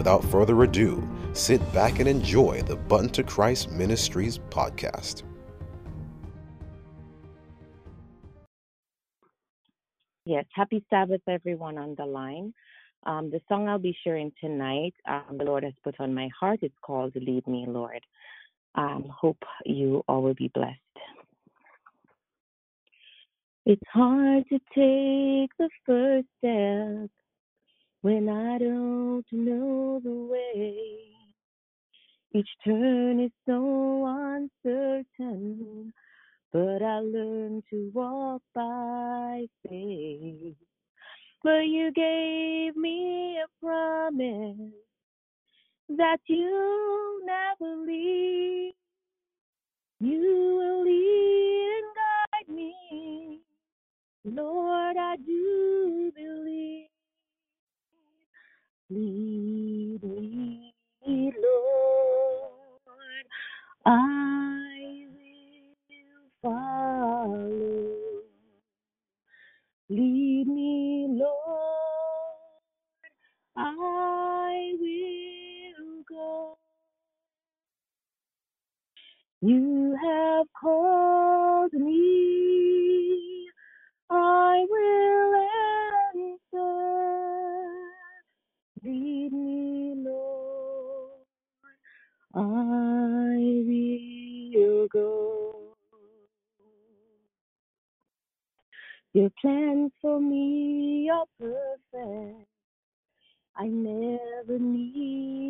without further ado, sit back and enjoy the Button to Christ Ministries podcast. Yes, happy Sabbath, everyone on the line. Um, the song I'll be sharing tonight, um, the Lord has put on my heart. It's called Lead Me, Lord. Um, hope you all will be blessed. It's hard to take the first step when I don't know the way. Each turn is so uncertain, but I learn to walk by faith. But you gave me a promise that you never leave. You will lead and guide me. Lord, I do believe. Lead me, Lord. I will follow. Lead me, Lord. I will go. You have called me. I will Lead me, Lord. I will go. Your plans for me are perfect. I never need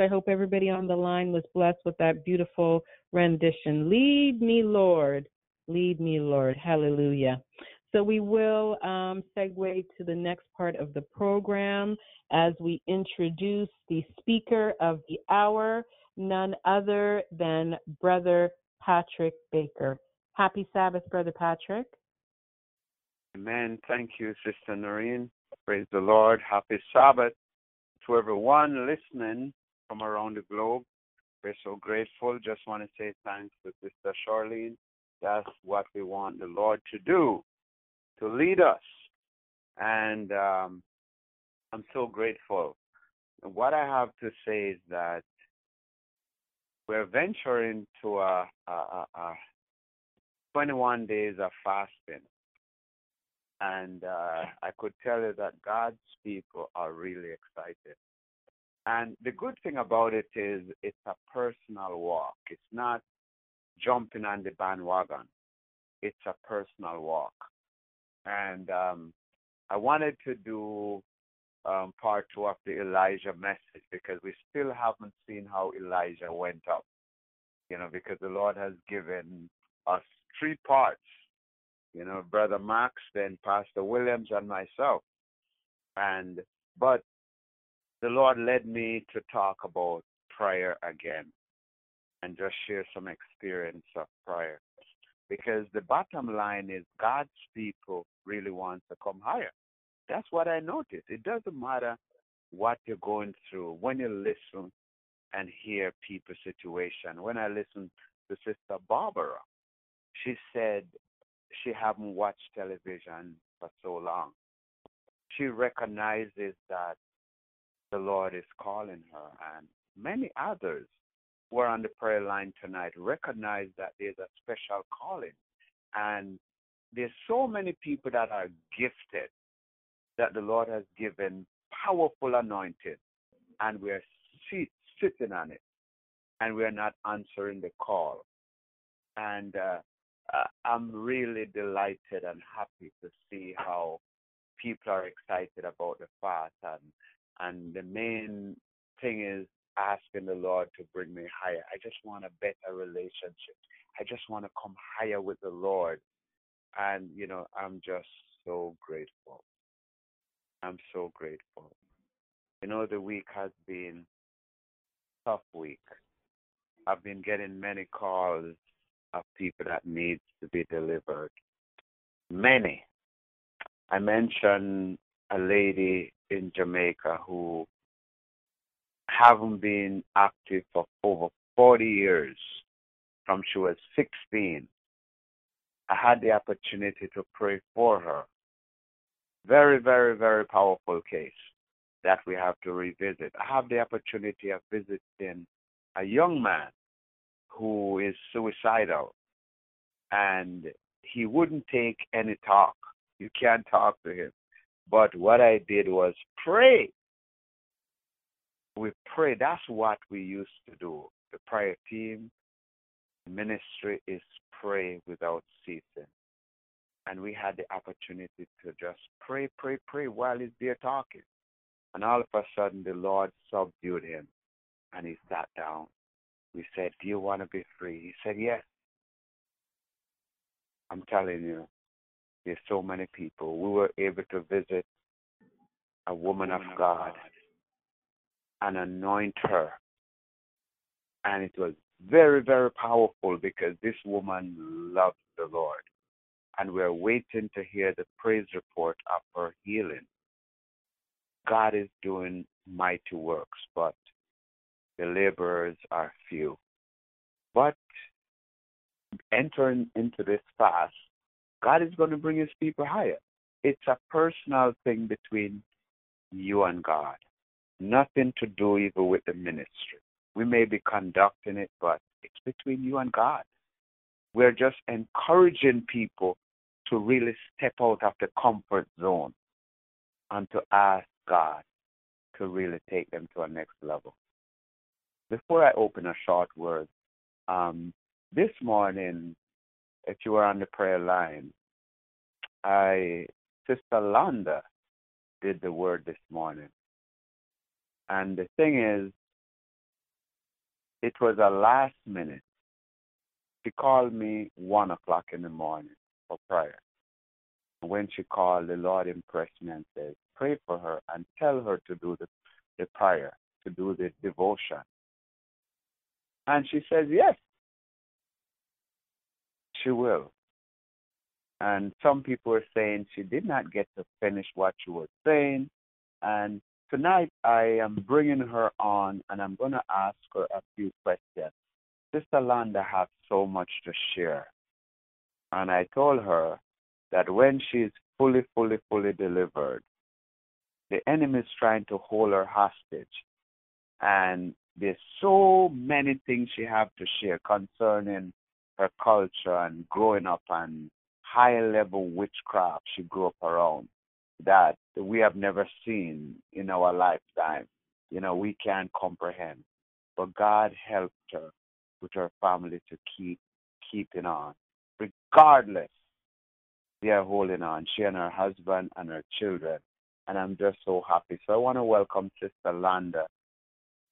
I hope everybody on the line was blessed with that beautiful rendition. Lead me, Lord. Lead me, Lord. Hallelujah. So we will um, segue to the next part of the program as we introduce the speaker of the hour, none other than Brother Patrick Baker. Happy Sabbath, Brother Patrick. Amen. Thank you, Sister Noreen. Praise the Lord. Happy Sabbath to everyone listening from around the globe. We're so grateful. Just want to say thanks to Sister Charlene. That's what we want the Lord to do, to lead us. And um, I'm so grateful. What I have to say is that we're venturing to a, a, a, a 21 days of fasting. And uh, I could tell you that God's people are really excited. And the good thing about it is it's a personal walk. It's not jumping on the bandwagon. It's a personal walk. And um, I wanted to do um, part two of the Elijah message because we still haven't seen how Elijah went up. You know, because the Lord has given us three parts. You know, Brother Max, then Pastor Williams, and myself. And but the Lord led me to talk about prayer again and just share some experience of prayer. Because the bottom line is God's people really want to come higher. That's what I noticed. It doesn't matter what you're going through when you listen and hear people's situation. When I listened to Sister Barbara, she said she haven't watched television for so long. She recognizes that the Lord is calling her, and many others who are on the prayer line tonight recognize that there's a special calling. And there's so many people that are gifted that the Lord has given powerful anointing, and we're sit, sitting on it, and we're not answering the call. And uh, I'm really delighted and happy to see how people are excited about the fast, and and the main thing is asking the Lord to bring me higher. I just want a better relationship. I just want to come higher with the Lord, and you know I'm just so grateful. I'm so grateful. You know, the week has been tough week. I've been getting many calls of people that needs to be delivered. Many. I mentioned a lady in Jamaica who haven't been active for over 40 years from she was 16. I had the opportunity to pray for her very, very, very powerful case that we have to revisit. I have the opportunity of visiting a young man who is suicidal and he wouldn't take any talk. You can't talk to him. But what I did was pray. We pray. That's what we used to do. The prayer team, ministry is pray without ceasing and we had the opportunity to just pray, pray, pray while he's there talking. And all of a sudden, the Lord subdued him and he sat down. We said, Do you want to be free? He said, Yes. I'm telling you, there's so many people. We were able to visit a woman, woman of, God, God and anoint her. And it was very, very powerful because this woman loved the Lord and we're waiting to hear the praise report of her healing. God is doing mighty works, but the laborers are few. But entering into this fast, God is going to bring his people higher. It's a personal thing between you and God. Nothing to do even with the ministry. We may be conducting it, but it's between you and God. We're just encouraging people to really step out of the comfort zone and to ask God to really take them to a next level. Before I open a short word, um, this morning, if you were on the prayer line, I Sister Londa did the word this morning. And the thing is, it was a last minute. She called me one o'clock in the morning for prayer. When she called, the Lord impressed me and said, Pray for her and tell her to do the, the prayer, to do the devotion. And she says, Yes, she will. And some people are saying she did not get to finish what she was saying. And tonight I am bringing her on and I'm going to ask her a few questions Sister Landa has so much to share. And I told her that when she's fully, fully, fully delivered, the enemy is trying to hold her hostage. And there's so many things she have to share concerning her culture and growing up and high level witchcraft she grew up around that we have never seen in our lifetime. You know, we can't comprehend. But God helped her with her family to keep keeping on. Regardless, they are holding on. She and her husband and her children. And I'm just so happy. So I want to welcome Sister Landa.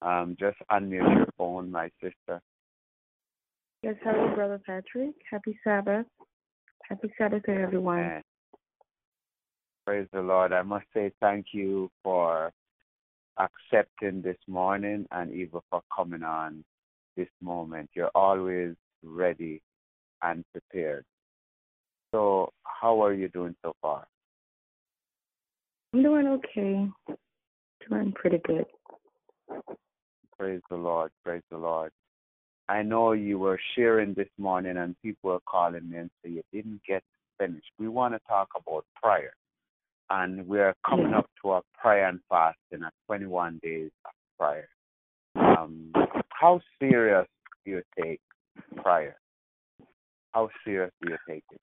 Um, just unmute your phone, my sister. Yes, hello, Brother Patrick. Happy Sabbath. Happy Sabbath to everyone. Praise the Lord. I must say thank you for accepting this morning and even for coming on this moment. You're always ready and prepared. So, how are you doing so far? I'm doing okay. Doing pretty good. Praise the Lord. Praise the Lord. I know you were sharing this morning and people were calling me and say you didn't get finished. We want to talk about prayer. And we're coming up to a prayer and fasting at 21 days of prayer. Um, how serious do you take prayer? How serious do you take it?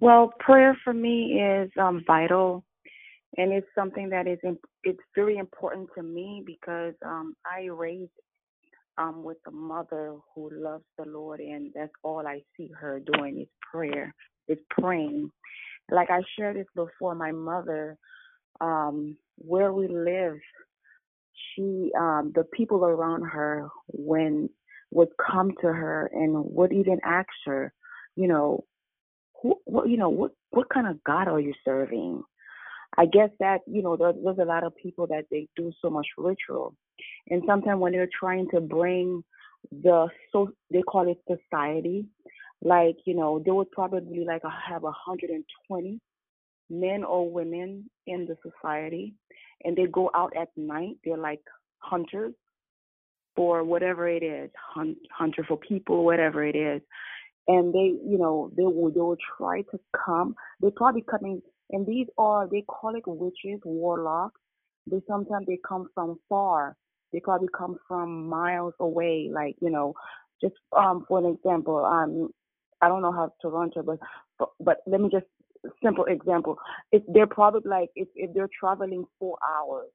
Well, prayer for me is um, vital, and it's something that is it's very important to me because um, I raised um, with a mother who loves the Lord, and that's all I see her doing is prayer, is praying. Like I shared this before, my mother, um, where we live, she, um, the people around her, when would come to her and would even ask her, you know, who, what, you know, what, what kind of God are you serving? I guess that you know there, there's a lot of people that they do so much ritual, and sometimes when they're trying to bring the so they call it society, like you know they would probably like uh, have 120 men or women in the society, and they go out at night. They're like hunters for whatever it is, hunt, hunter for people, whatever it is, and they you know they will they will try to come. They're probably coming and these are, they call it witches, warlocks. They sometimes they come from far. They probably come from miles away. Like, you know, just um for an example, um I don't know how Toronto, but but, but let me just simple example. If they're probably like if, if they're traveling four hours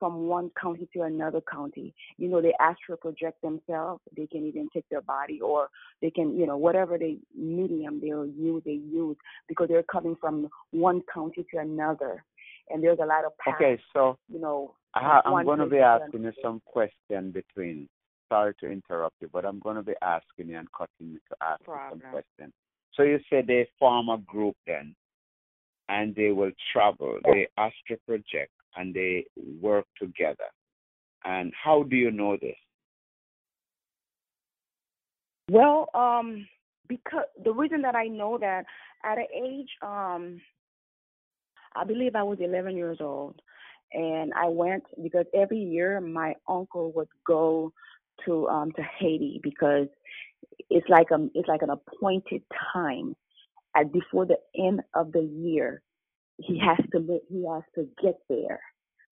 from one county to another county. You know, they astral project themselves. They can even take their body or they can, you know, whatever they medium they'll use, they use because they're coming from one county to another. And there's a lot of paths, Okay, so you know. I, I'm going to be asking you some question between. Sorry to interrupt you, but I'm going to be asking you and cutting you to ask you some questions. So you say they form a group then, and they will travel. They astral project and they work together. And how do you know this? Well, um, because the reason that I know that at an age, um, I believe I was 11 years old, and I went because every year my uncle would go to um to Haiti because it's like a it's like an appointed time, and before the end of the year, he has to he has to get there.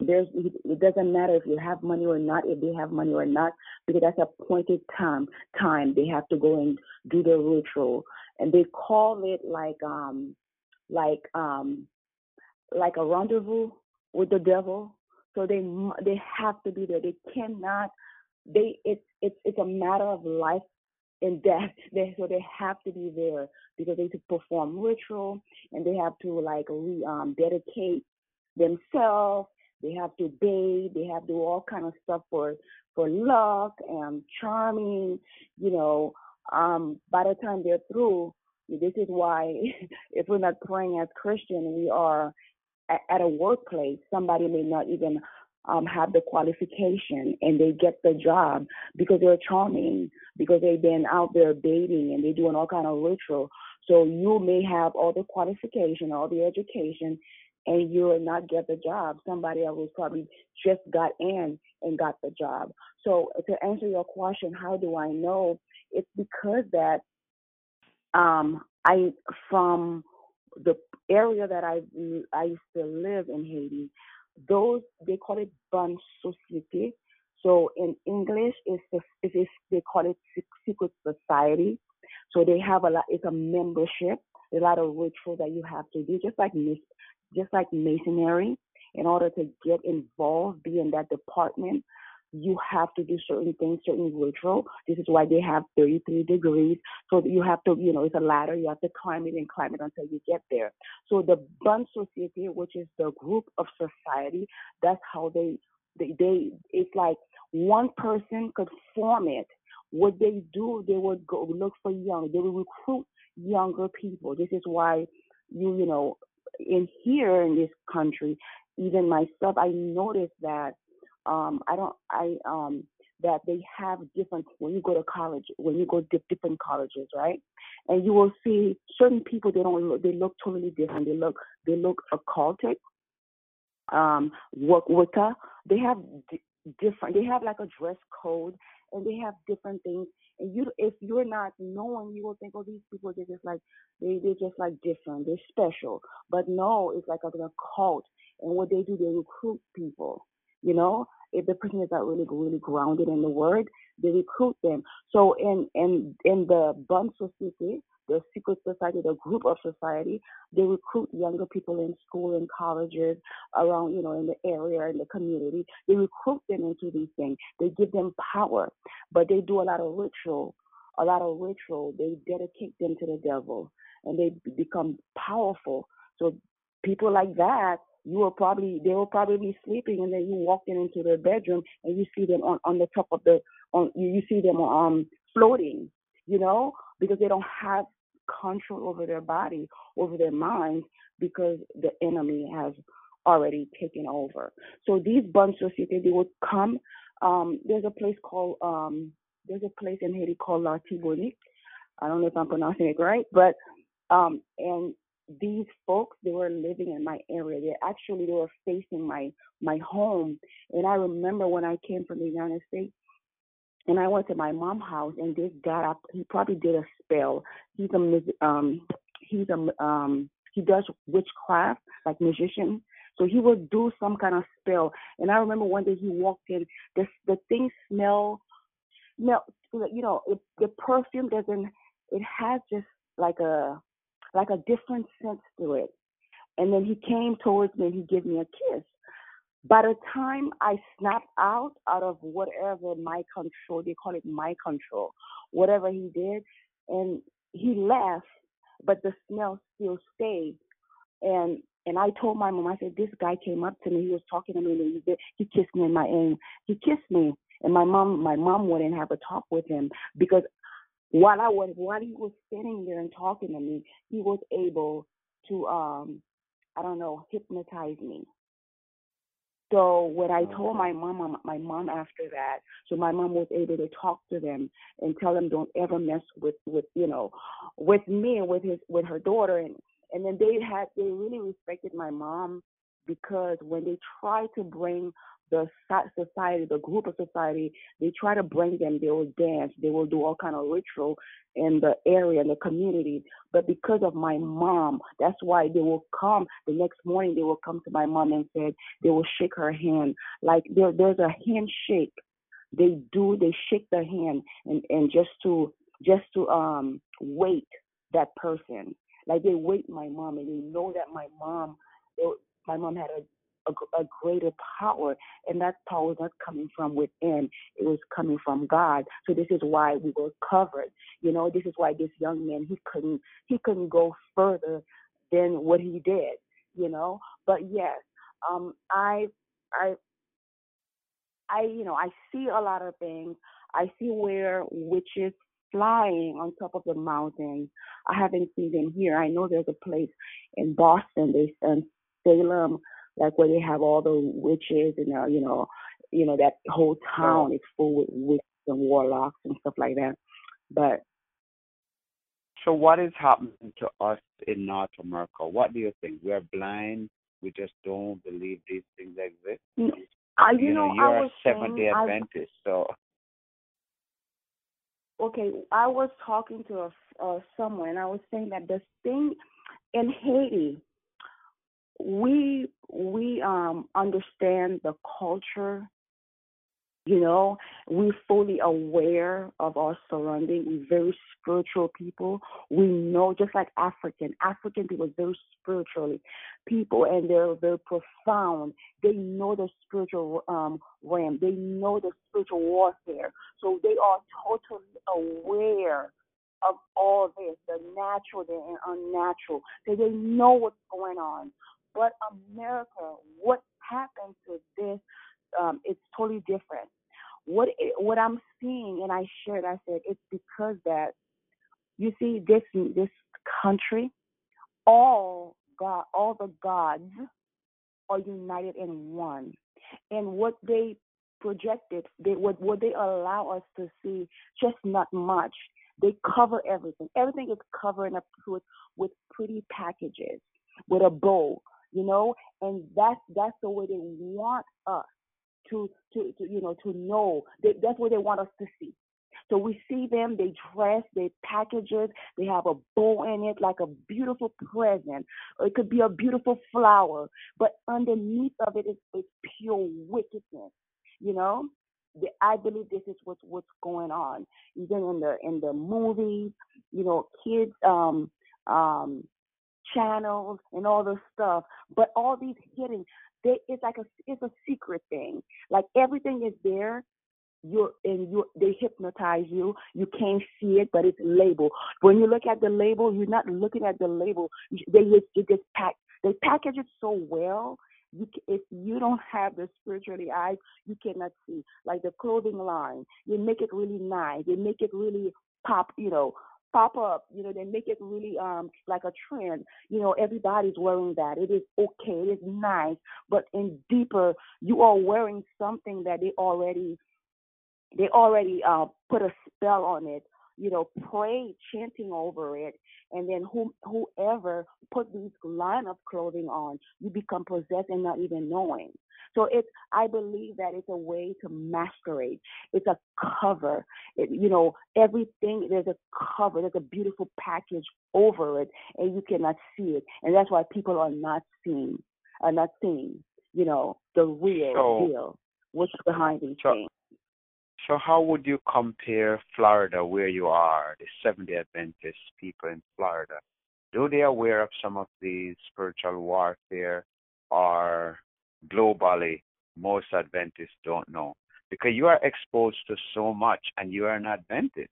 There's it doesn't matter if you have money or not, if they have money or not, because that's appointed time. Time they have to go and do their ritual, and they call it like um like um like a rendezvous with the devil. So they they have to be there. They cannot. They it's it's it's a matter of life and death. They so they have to be there because they to perform ritual and they have to like re, um dedicate themselves. They have to bathe. They have to do all kind of stuff for for luck and charming. You know, um, by the time they're through, this is why if we're not praying as Christian, we are at, at a workplace. Somebody may not even um, have the qualification and they get the job because they're charming, because they've been out there dating and they're doing all kind of ritual. So you may have all the qualification, all the education, and you will not get the job. Somebody else probably just got in and got the job. So to answer your question, how do I know? It's because that um, I from the area that I I used to live in Haiti, those they call it bonne société. So in English, it's, it's they call it secret society. So they have a lot. It's a membership. A lot of ritual that you have to do, just like just like masonry. In order to get involved, be in that department, you have to do certain things, certain ritual. This is why they have 33 degrees. So you have to, you know, it's a ladder. You have to climb it and climb it until you get there. So the Bonne Society, which is the group of society, that's how they, they, they it's like one person could form it. What they do, they would go look for young, they would recruit younger people. This is why you, you know, in here in this country, even myself, I noticed that um, I don't, I, um, that they have different, when you go to college, when you go to different colleges, right? And you will see certain people, they don't look, they look totally different. They look, they look occultic, um, work Wicca. They have d- different, they have like a dress code and they have different things. And you, if you're not knowing, you will think, oh, these people, they're just like, they, they're just like different. They're special. But no, it's like a, a cult. And what they do, they recruit people you know, if the person is not really really grounded in the word, they recruit them. So in in in the Bonne Society, the secret society, the group of society, they recruit younger people in school and colleges around, you know, in the area, in the community. They recruit them into these things. They give them power, but they do a lot of ritual, a lot of ritual. They dedicate them to the devil, and they become powerful. So people like that you were probably they were probably be sleeping and then you walked in into their bedroom and you see them on on the top of the on you, see them um floating you know? Because they don't have control over their body over their minds because the enemy has already taken over. So these of people they would come um there's a place called um there's a place in haiti called la tibonique i don't know if i'm pronouncing it right but um and these folks they were living in my area. They actually they were facing my my home. And i remember when i came from the united states and i went to my mom's house and this guy he probably did a spell. He's a um he's a um he does witchcraft like magician. So he would do some kind of spell. And i remember one day he walked in the the thing smell smell you know it, the perfume doesn't it has just like a like a different sense to it. And then he came towards me and he gave me a kiss. By the time I snapped out out of whatever my control, they call it my control, whatever he did, and he left, but the smell still stayed. And and I told my mom, I said, this guy came up to me, he was talking to me, and he, he kissed me in my and he kissed me, and my mom, my mom wouldn't have a talk with him because while I was while he was sitting there and talking to me, he was able to um I don't know hypnotize me. So when I told my mom, my mom after that, so my mom was able to talk to them and tell them don't ever mess with with you know with me and with his with her daughter and and then they had they really respected my mom because when they tried to bring the society, the group of society, they try to bring them. They will dance. They will do all kind of ritual in the area, in the community. But because of my mom, that's why they will come the next morning. They will come to my mom and said they will shake her hand. Like there, there's a handshake. They do. They shake their hand and and just to just to um wait that person. Like they wait my mom and they know that my mom. My mom had a a, a greater power, and that power was not coming from within; it was coming from God. So this is why we were covered. You know, this is why this young man he couldn't he couldn't go further than what he did. You know, but yes, um, I I I you know I see a lot of things. I see where witches flying on top of the mountains. I haven't seen them here. I know there's a place in Boston, they and Salem, like where they have all the witches and uh, you know, you know that whole town is full with witches and warlocks and stuff like that. But so what is happening to us in North America? What do you think? We're blind. We just don't believe these things exist. Uh, you, you know, you're I a was Seventh Day saying, I, Adventist, so okay, I was talking to a, uh, someone, and I was saying that the thing in Haiti, we we um understand the culture you know, we're fully aware of our surrounding. We're very spiritual people. We know, just like African, African people very spiritually people, and they're very profound. They know the spiritual um, realm. They know the spiritual warfare. So they are totally aware of all this, the natural and unnatural. So they know what's going on. But America, what happened to this? Um, it's totally different what what I'm seeing, and I shared, I said it's because that you see this this country, all God, all the gods are united in one, and what they projected, they what what they allow us to see, just not much. They cover everything. Everything is covered up with with pretty packages, with a bow, you know, and that's that's the way they want us to, to, to you know, to know. They, that's what they want us to see. So we see them, they dress, they package it, they have a bow in it like a beautiful present. It could be a beautiful flower, but underneath of it is, is pure wickedness. You know? I believe this is what's what's going on. Even in the in the movies, you know, kids um um channels and all this stuff. But all these hidden they it's like a it's a secret thing. Like everything is there. You're and you they hypnotize you. You can't see it, but it's labeled. When you look at the label, you're not looking at the label. They just they just pack they package it so well. You, if you don't have the spiritually eyes, you cannot see. Like the clothing line, they make it really nice. They make it really pop. You know, pop up. You know, they make it really um like a trend. You know, everybody's wearing that. It is okay. It is nice. But in deeper, you are wearing something that they already they already uh put a spell on it. You know, pray, chanting over it, and then whom, whoever put these line of clothing on, you become possessed and not even knowing. So it's I believe that it's a way to masquerade. It's a cover. It, you know, everything there's a cover. There's a beautiful package over it, and you cannot see it. And that's why people are not seeing, are not seeing. You know, the real so, deal. What's behind these so, things? So how would you compare Florida, where you are, the Seventh Day Adventist people in Florida? Do they aware of some of the spiritual warfare, or globally most Adventists don't know? Because you are exposed to so much, and you are an Adventist,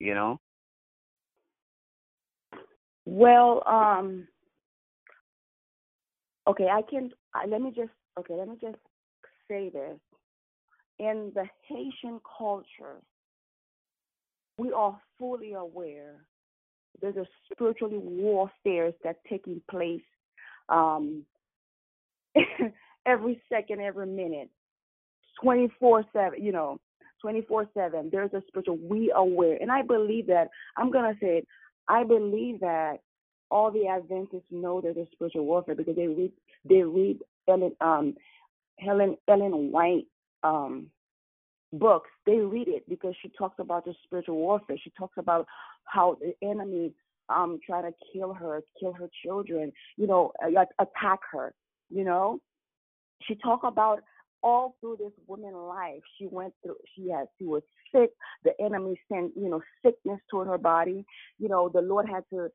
you know. Well, um, okay, I can. I, let me just okay. Let me just say this in the Haitian culture, we are fully aware there's a spiritual warfare that's taking place um, every second, every minute, 24 7, you know, 24 7. There's a spiritual, we aware. And I believe that, I'm going to say it, I believe that all the Adventists know there's a spiritual warfare because they read, they read Ellen, um, Helen, Ellen White um, books, they read it because she talks about the spiritual warfare. She talks about how the enemy um try to kill her, kill her children, you know, attack her. You know, she talk about all through this woman's life. She went through. She had. She was sick. The enemy sent you know sickness toward her body. You know, the Lord had to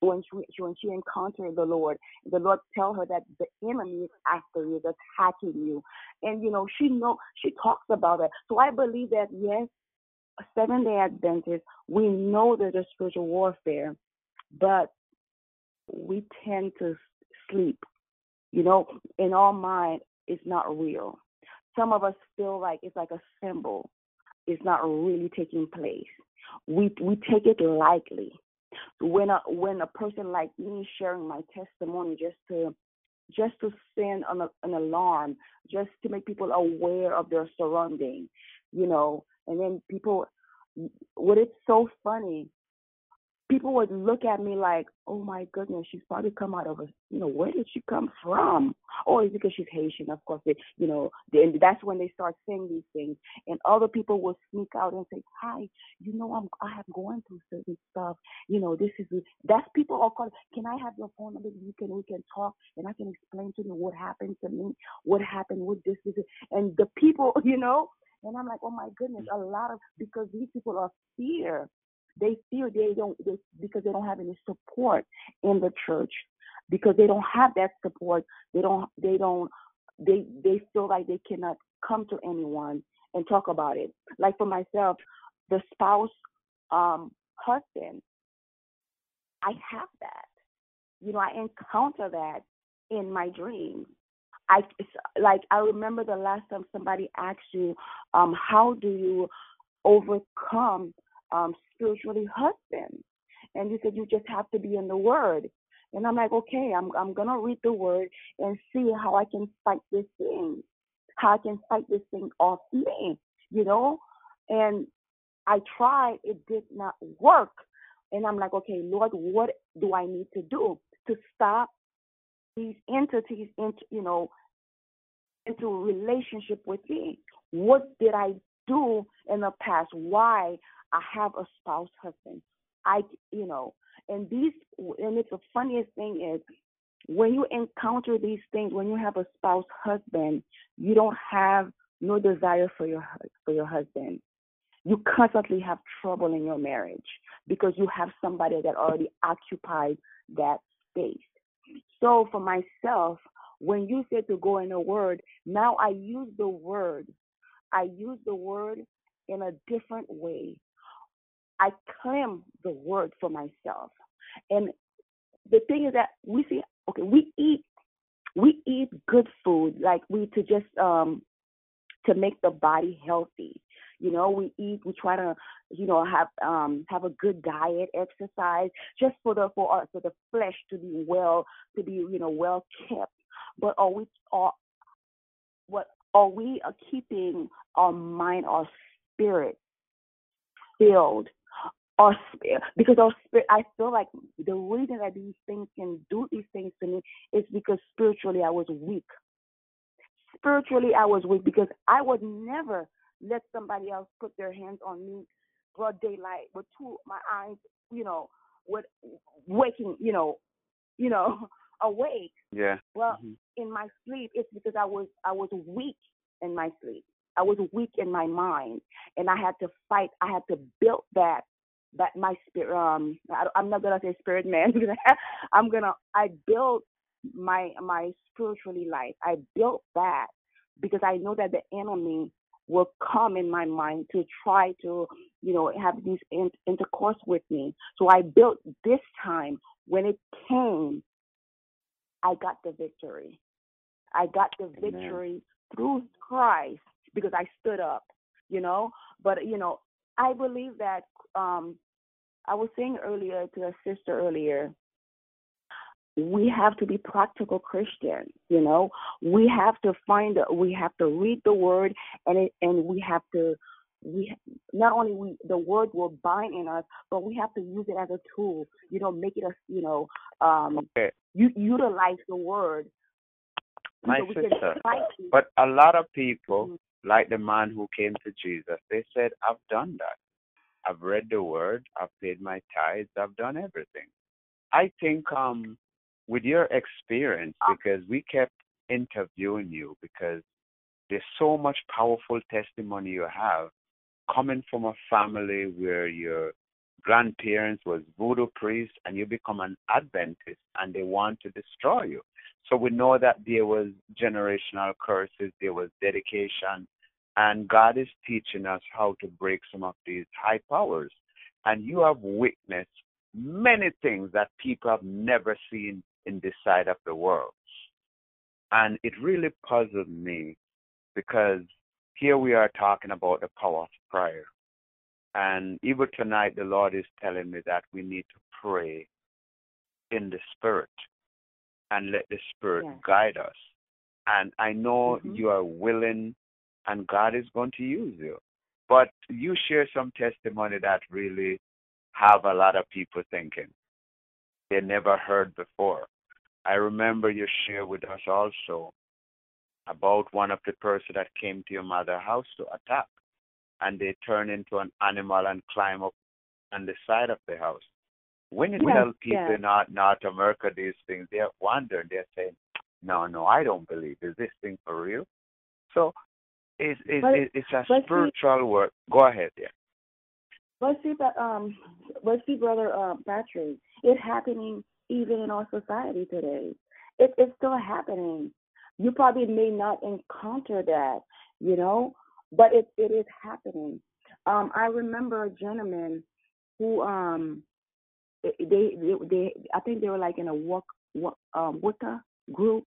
when she when she encountered the Lord, the Lord tell her that the enemy is after you, that's attacking you, and you know she know she talks about it. So I believe that yes, Seven Day Adventist, we know there's a spiritual warfare, but we tend to sleep. You know, in our mind, it's not real. Some of us feel like it's like a symbol. It's not really taking place. We we take it lightly when a when a person like me sharing my testimony just to just to send an, an alarm just to make people aware of their surrounding you know and then people what it's so funny people would look at me like, "Oh my goodness, she's probably come out of a, you know, where did she come from?" Or oh, it's because she's Haitian, of course. They, you know, they, and that's when they start saying these things, and other people will sneak out and say, "Hi, you know, I'm I have going through certain stuff. You know, this is that's people are calling. Can I have your phone number? You can we can talk, and I can explain to you what happened to me, what happened with this, this, and the people, you know." And I'm like, oh my goodness, a lot of because these people are fear they feel they don't they, because they don't have any support in the church because they don't have that support. They don't they don't they they feel like they cannot come to anyone and talk about it. Like for myself, the spouse um husband, I have that. You know, I encounter that in my dreams. I it's like I remember the last time somebody asked you, um, how do you overcome um, spiritually husband. And you said you just have to be in the word. And I'm like, okay, I'm I'm gonna read the word and see how I can fight this thing, how I can fight this thing off me, you know. And I tried, it did not work. And I'm like, okay, Lord, what do I need to do to stop these entities into, you know, into relationship with me? What did I do in the past? Why I have a spouse husband. I, you know, and these, and it's the funniest thing is when you encounter these things, when you have a spouse husband, you don't have no desire for your for your husband. You constantly have trouble in your marriage because you have somebody that already occupied that space. So for myself, when you said to go in a word, now I use the word. I use the word in a different way I claim the word for myself. And the thing is that we see, okay, we eat, we eat good food, like we to just um to make the body healthy. You know, we eat, we try to, you know, have um have a good diet, exercise, just for the for our, for the flesh to be well, to be you know well kept. But are we are what are we are keeping our mind, our spirit filled our spirit because our spirit i feel like the reason that these things can do these things to me is because spiritually i was weak spiritually i was weak because i would never let somebody else put their hands on me broad daylight with two my eyes you know with waking you know you know awake yeah well mm-hmm. in my sleep it's because i was i was weak in my sleep I was weak in my mind, and I had to fight. I had to build that but my spirit um I, i'm not gonna say spirit man i'm gonna i built my my spiritually life. I built that because i know that the enemy will come in my mind to try to you know have these in, intercourse with me. So i built this time when it came i got the victory. I got the victory Amen. through christ because i stood up you know? But you know I believe that um, I was saying earlier to a sister earlier, we have to be practical Christians. You know, we have to find, we have to read the word, and it, and we have to we not only we the word will bind in us, but we have to use it as a tool. You know, make it a you know um okay. you utilize the word. My sister, but a lot of people, mm-hmm. Like the man who came to Jesus, they said, "I've done that. I've read the word, I've paid my tithes, I've done everything. I think um with your experience, uh because we kept interviewing you because there's so much powerful testimony you have coming from a family where your grandparents was voodoo priests and you become an Adventist and they want to destroy you. So we know that there was generational curses, there was dedication, and God is teaching us how to break some of these high powers. And you have witnessed many things that people have never seen in this side of the world. And it really puzzled me because here we are talking about the power of prayer. And even tonight, the Lord is telling me that we need to pray in the Spirit and let the Spirit yeah. guide us. And I know mm-hmm. you are willing and God is going to use you. But you share some testimony that really have a lot of people thinking they never heard before. I remember you share with us also about one of the person that came to your mother house to attack and they turn into an animal and climb up on the side of the house. When you Yes, tell people yes. in North, North America these things, they're wondering, they're saying, No, no, I don't believe. Is this thing for real? So it's it's But- it's a but see- spiritual work. Go ahead, yeah. But see, but um, but see, brother uh, Patrick, it's happening even in our society today. It, it's still happening. You probably may not encounter that, you know, but it it is happening. Um, I remember a gentleman who um, they they, they I think they were like in a work, work um Wicca group,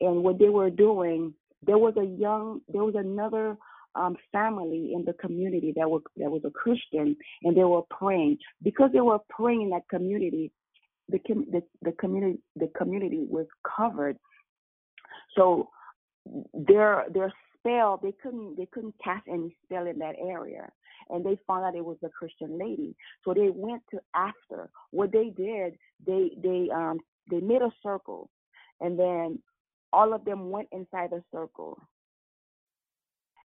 and what they were doing, there was a young, there was another um, family in the community that was that was a Christian, and they were praying because they were praying in that community. The com- the, the community the community was covered, so their their spell they couldn't they couldn't cast any spell in that area, and they found out it was a Christian lady. So they went to after what they did. They they um they made a circle, and then all of them went inside the circle.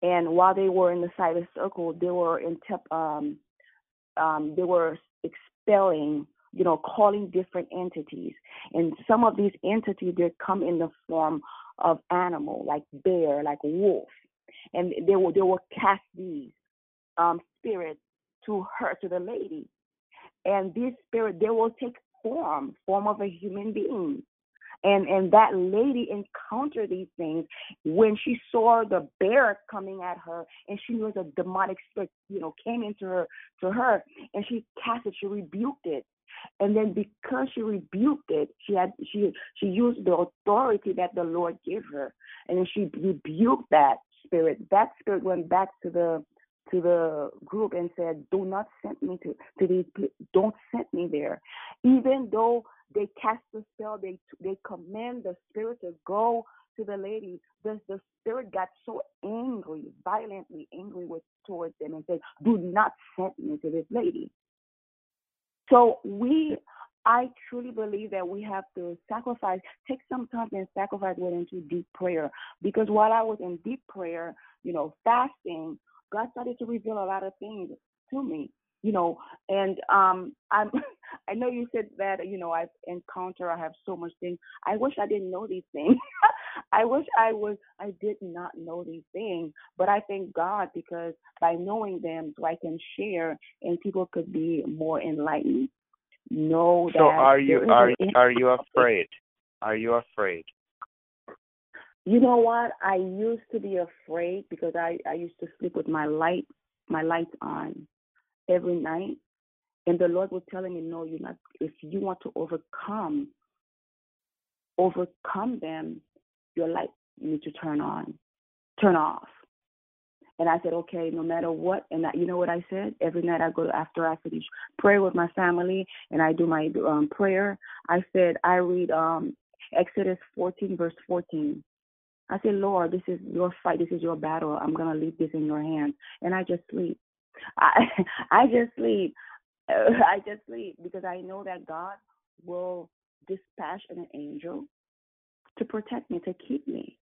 And while they were in the side of the circle, they were in tep- um, um, they were expelling, you know, calling different entities, and some of these entities they come in the form of animal, like bear, like wolf, and they will they will cast these um, spirits to her to the lady, and these spirit they will take form, form of a human being and and that lady encountered these things when she saw the bear coming at her and she was a demonic spirit you know came into her to her and she cast it she rebuked it. And then because she rebuked it she had she she used the authority that the lord gave her and then she rebuked that spirit. That spirit went back to the to the group and said do not send me to to these don't send me there even though they cast the spell they they command the spirit to go to the lady the the spirit got so angry violently angry with towards them and said do not send me to this lady so we I truly believe that we have to sacrifice, take some time and sacrifice went into deep prayer. Because while I was in deep prayer, you know, fasting, God started to reveal a lot of things to me. You know, and um I'm I know you said that, you know, I've encountered I have so much things. I wish I didn't know these things. I wish I was I did not know these things. But I thank God because by knowing them so I can share and people could be more enlightened. Know that So are you are are you afraid? Are you afraid? You know what? I used to be afraid because I I used to sleep with my light my lights on every night, and the Lord was telling me, "No, you're not. If you want to overcome overcome them, your light need to turn on, turn off." And I said, "Okay, no matter what." And I, you know what I said? Every night I go after I finish prayer with my family, and I do my um, prayer. I said I read um, Exodus 14 verse 14. I said, Lord, this is your fight. This is your battle. I'm gonna leave this in your hands, and I just sleep. I I just sleep. I just sleep because I know that God will dispatch an angel to protect me, to keep me.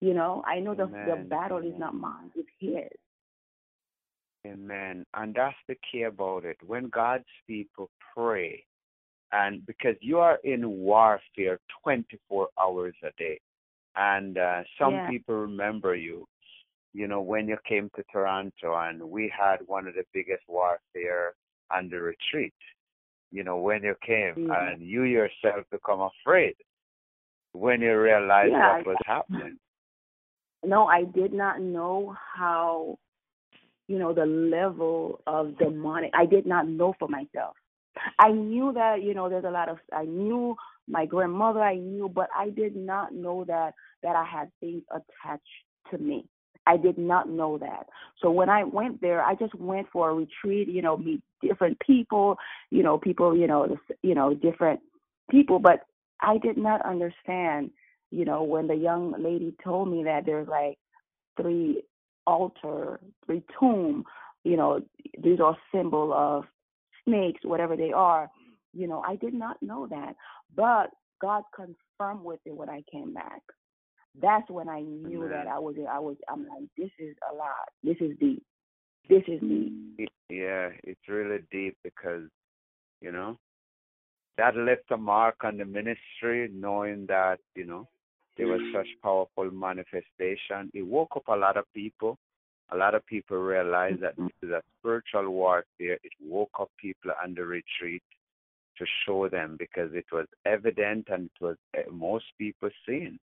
You know, I know the the Amen. battle is not mine; it's His. Amen. And that's the key about it. When God's people pray, and because you are in warfare 24 hours a day, and uh, some Yeah. people remember you, you know, when you came to Toronto, and we had one of the biggest warfare on the retreat. You know, when you came, Yeah. and you yourself become afraid when you realize Yeah, what was happening. No, I did not know how, you know, the level of demonic. I did not know for myself. I knew that, you know, there's a lot of. I knew my grandmother. I knew, but I did not know that that I had things attached to me. I did not know that. So when I went there, I just went for a retreat. You know, meet different people. You know, people. You know, you know, different people. But I did not understand you know, when the young lady told me that there's like three altar, three tomb, you know, these are symbol of snakes, whatever they are. You know, I did not know that, but God confirmed with it when I came back. That's when I knew that I was. I was. I'm like, this is a lot. This is deep. This is deep. Yeah, it's really deep because, you know, that left a mark on the ministry, knowing that you know there was such powerful manifestation. It woke up a lot of people. A lot of people realized that this is a spiritual warfare. It woke up people on the retreat to show them because it was evident and it was uh, most people seeing.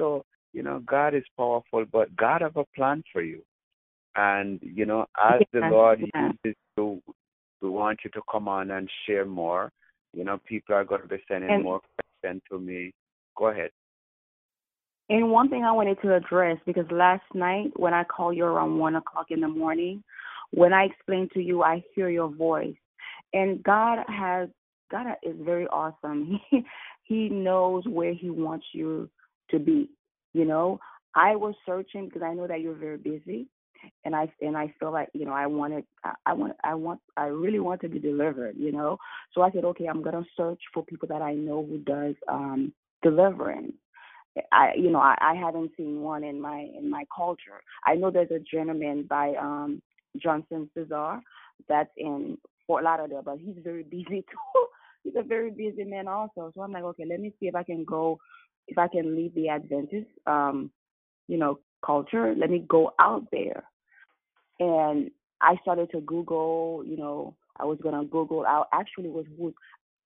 So, you know, God is powerful, but God have a plan for you. And, you know, as the Lord uses you, we want you to come on and share more. You know, people are going to be sending and, more questions to me. Go ahead. And one thing I wanted to address because last night when I called you around one o'clock in the morning, when I explained to you, I hear your voice, and God has God is very awesome. He He knows where He wants you to be. You know, I was searching because I know that you're very busy, and I and I feel like you know I wanted I, I want I want I really want to be delivered. You know, so I said okay, I'm gonna search for people that I know who does um deliverance I you know I, I haven't seen one in my in my culture. I know there's a gentleman by um Johnson Cesar that's in Fort Lauderdale, but he's very busy too. he's a very busy man also. So I'm like, okay, let me see if I can go if I can leave the Adventist um, you know, culture. Let me go out there. And I started to Google, you know, I was gonna Google out actually was who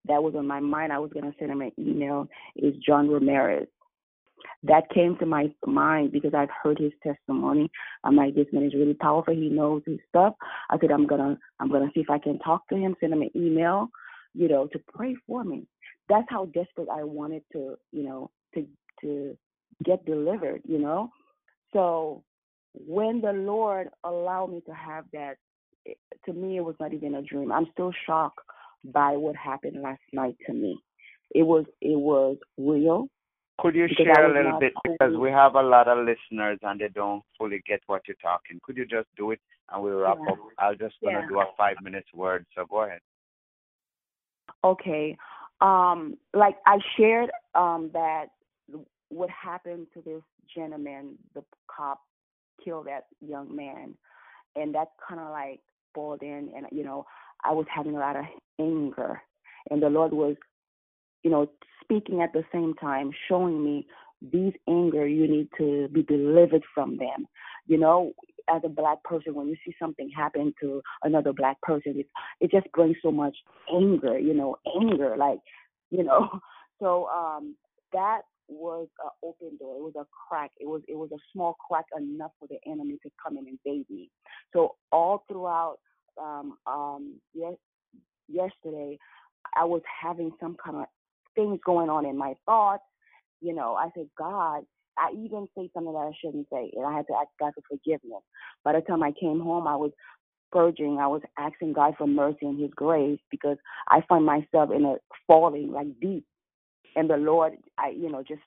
that was on my mind. I was gonna send him an email is John Ramirez that came to my mind because I've heard his testimony. I'm like, this man is really powerful. He knows his stuff. I said, I'm gonna, I'm gonna see if I can talk to him, send him an email, you know, to pray for me. That's how desperate I wanted to, you know, to to get delivered, you know. So when the Lord allowed me to have that, it, to me, it was not even a dream. I'm still shocked by what happened last night to me. It was, it was real could you share a little bit because we have a lot of listeners and they don't fully get what you're talking. Could you just do it and we'll wrap yeah. up? I'll just gonna yeah. do a five minutes word. So go ahead. Okay. Um, like I shared um that what happened to this gentleman, the cop killed that young man, and that kind of like boiled in, and you know I was having a lot of anger, and the Lord was you know, speaking at the same time, showing me these anger, you need to be delivered from them. You know, as a black person, when you see something happen to another black person, it it just brings so much anger. You know, anger, like, you know. So um, that was an open door. It was a crack. It was it was a small crack enough for the enemy to come in and invade me. So all throughout um, um, yes, yesterday, I was having some kind of things going on in my thoughts. You know, I said, God, I even say something that I shouldn't say, and I had to ask God for forgiveness. By the time I came home, I was purging. I was asking God for mercy and His grace because I find myself in a falling like deep, and the Lord, I you know, just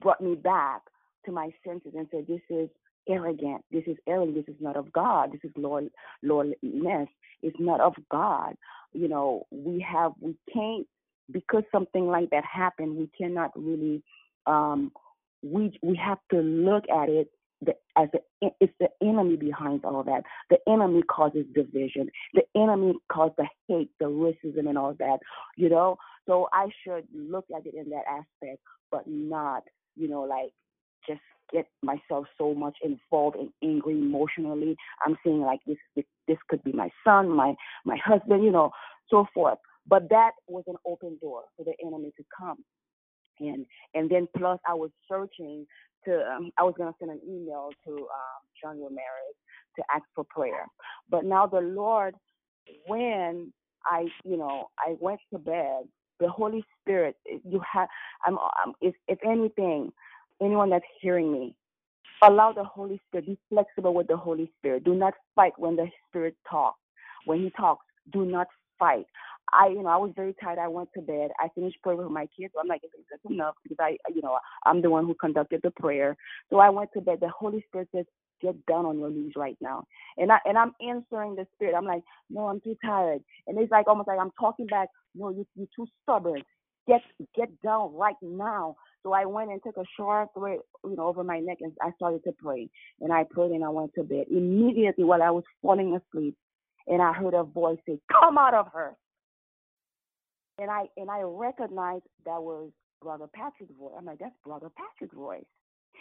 brought me back to my senses and said, "This is arrogant. This is arrogant. This is not of God. This is Lord lordliness. It's not of God. You know, we have we can't because something like that happened, we cannot really um, we we have to look at it the, as the, it's the enemy behind all that. The enemy causes division. The enemy causes the hate, the racism, and all that. You know, so I should look at it in that aspect, but not, you know, like just get myself so much involved and angry emotionally. I'm saying like this, this, this could be my son, my my husband, you know, so forth. But that was an open door for the enemy to come. And and then plus I was searching to um, I was gonna send an email to um, John Ramirez to ask for prayer. But now the Lord, when I you know I went to bed, the Holy Spirit you have I'm, I'm if if anything, anyone that's hearing me, allow the Holy Spirit be flexible with the Holy Spirit. Do not fight when the Spirit talks. When He talks, do not fight. I, you know, I was very tired. I went to bed. I finished praying with my kids. So I'm like, that's enough because I, you know, I'm the one who conducted the prayer. So I went to bed. The Holy Spirit says, get down on your knees right now. And I and I'm answering the spirit. I'm like, no, I'm too tired. And it's like almost like I'm talking back. No, you you're too stubborn. Get get down right now. So I went and took a shower, threw it, you know, over my neck, and I started to pray. And I prayed and I went to bed. Immediately while I was falling asleep, and I heard a voice say, "Come out of her." And I and I recognized that was Brother Patrick's voice. I'm like, that's Brother Patrick's voice.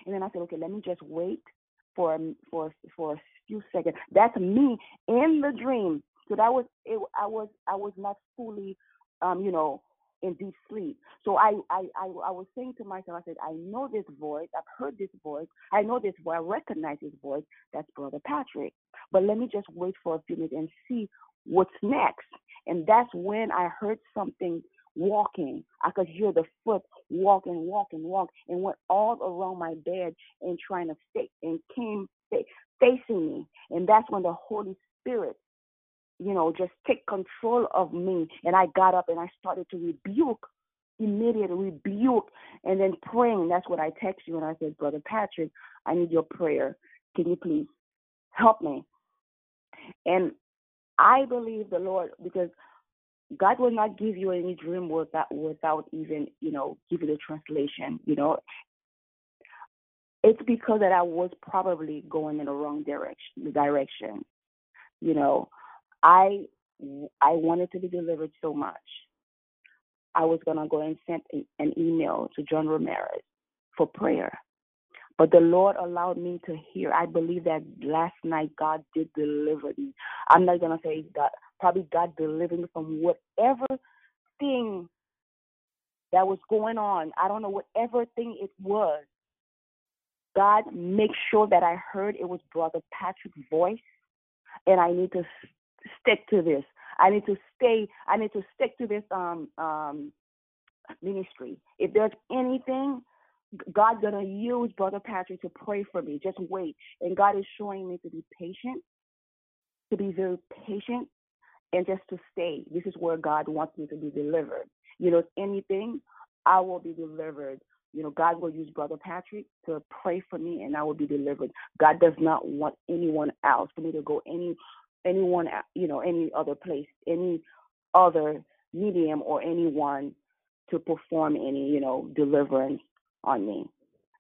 And then I said, okay, let me just wait for for for a few seconds. That's me in the dream. So that was it. I was I was not fully, um, you know, in deep sleep. So I, I, I, I was saying to myself, I said, I know this voice. I've heard this voice. I know this voice. I recognize this voice. That's Brother Patrick. But let me just wait for a few minutes and see what's next. And that's when I heard something walking. I could hear the foot walking, walking, walk, and went all around my bed and trying to stay and came facing me. And that's when the Holy Spirit, you know, just take control of me. And I got up and I started to rebuke, immediate rebuke, and then praying. That's what I text you and I said, Brother Patrick, I need your prayer. Can you please help me? And I believe the Lord because God will not give you any dream without without even you know give you the translation. You know, it's because that I was probably going in the wrong direction. the Direction. You know, I I wanted to be delivered so much. I was gonna go and send an email to John Ramirez for prayer. But the Lord allowed me to hear. I believe that last night God did deliver me. I'm not gonna say God probably God delivered me from whatever thing that was going on. I don't know whatever thing it was. God make sure that I heard it was Brother Patrick's voice, and I need to stick to this. I need to stay. I need to stick to this um um ministry. If there's anything, God's gonna use Brother Patrick to pray for me. Just wait, and God is showing me to be patient, to be very patient, and just to stay. This is where God wants me to be delivered. You know, anything, I will be delivered. You know, God will use Brother Patrick to pray for me and I will be delivered. God does not want anyone else for me to go any anyone you know, any other place, any other medium or anyone to perform any, you know, deliverance on me.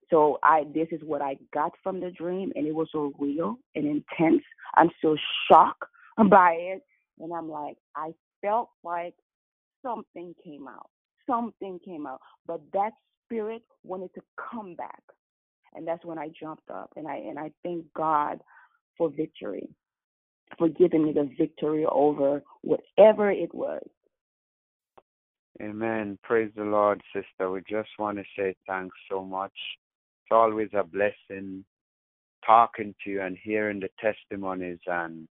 So I this is what I got from the dream and it was so real and intense. I'm still shocked by it and I'm like, I felt like something came out. Something came out. But that spirit wanted to come back. And that's when I jumped up and I and I thank God for victory. For giving me the victory over whatever it was. Amen. Praise the Lord, sister. We just want to say thanks so much. It's always a blessing talking to you and hearing the testimonies and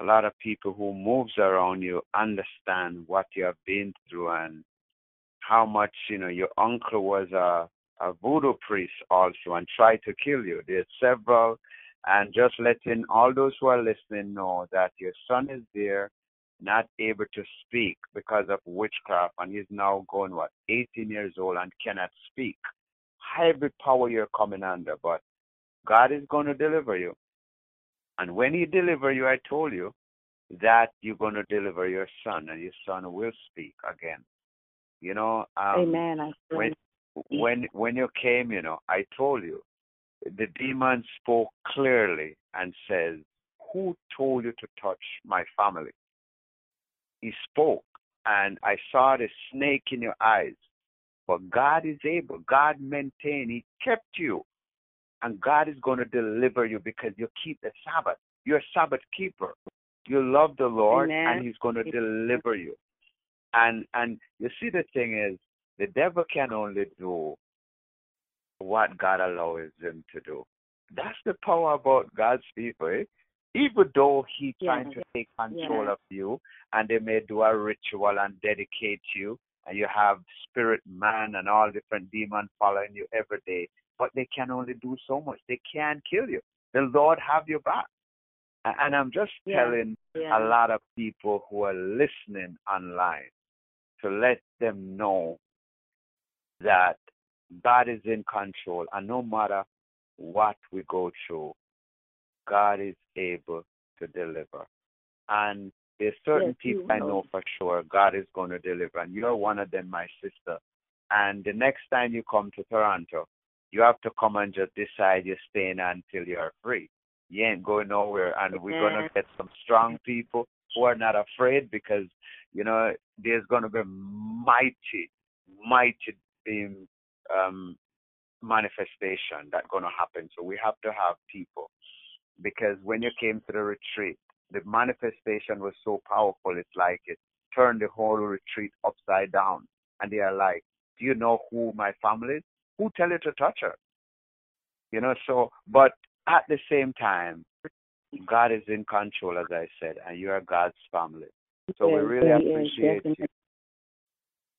a lot of people who moves around you understand what you have been through and how much you know your uncle was a a voodoo priest also and tried to kill you. There's several, and just letting all those who are listening know that your son is there, not able to speak because of witchcraft, and he's now going what 18 years old and cannot speak. Hybrid power you're coming under, but God is going to deliver you. And when he deliver you, I told you that you're going to deliver your son, and your son will speak again. You know, um, Amen. I when when when you came, you know, I told you, the demon spoke clearly and says, "Who told you to touch my family?" He spoke, and I saw the snake in your eyes. But God is able. God maintained. He kept you and God is going to deliver you because you keep the Sabbath. You're a Sabbath keeper. You love the Lord, Amen. and He's going to deliver you. And and you see, the thing is, the devil can only do what God allows him to do. That's the power about God's people. Eh? Even though He's Yeah. trying to take control Yeah. of you, and they may do a ritual and dedicate you, and you have spirit man and all different demons following you every day but they can only do so much. They can't kill you. The Lord have your back. And I'm just Yeah. telling Yeah. a lot of people who are listening online to let them know that God is in control and no matter what we go through, God is able to deliver. And there's certain Yes, people I know for sure God is going to deliver, and you're one of them, my sister. And the next time you come to Toronto, you have to come and just decide you're staying until you're free. You ain't going nowhere, and we're going to get some strong people who are not afraid because you know there's going to be mighty, mighty um, um, manifestation that's going to happen. So we have to have people because when you came to the retreat, the manifestation was so powerful. It's like it turned the whole retreat upside down. And they are like, Do you know who my family is? Who tell you to touch her? You know, so, but at the same time, God is in control, as I said, and you are God's family. So we really yes, appreciate you.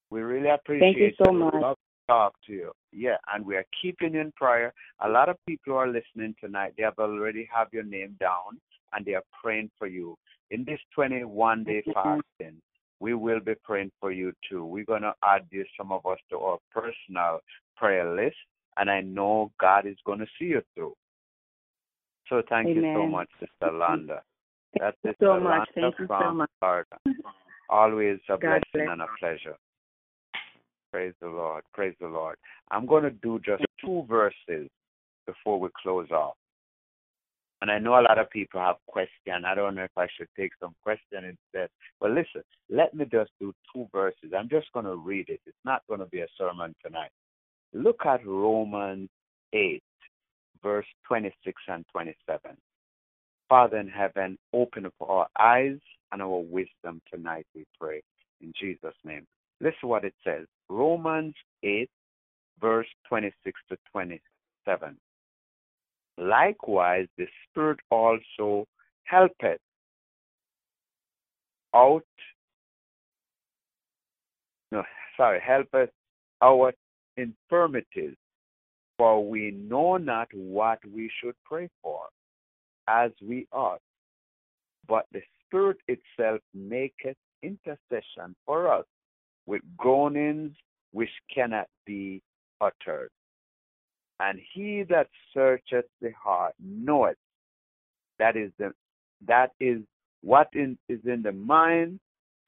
We really appreciate Thank you so you. much. Talk to you. Yeah, and we are keeping you in prayer. A lot of people who are listening tonight, they have already have your name down and they are praying for you. In this 21 day fasting, we will be praying for you too. We're going to add you, some of us, to our personal prayer list, and I know God is going to see you through. So thank you so much, Sister Landa. That's you Sister so much. Landa Thank you so much. Florida. Always a God blessing bless. and a pleasure. Praise the Lord. Praise the Lord. I'm going to do just two verses before we close off. And I know a lot of people have questions. I don't know if I should take some question instead. But listen, let me just do two verses. I'm just going to read it. It's not going to be a sermon tonight. Look at Romans 8, verse 26 and 27. Father in heaven, open up our eyes and our wisdom tonight, we pray. In Jesus' name. Listen what it says. Romans 8, verse 26 to 27. Likewise, the Spirit also helpeth out, no, sorry, helpeth our infirmities, for we know not what we should pray for, as we ought. But the Spirit itself maketh intercession for us with groanings which cannot be uttered. And he that searcheth the heart knoweth that is the that is what in, is in the mind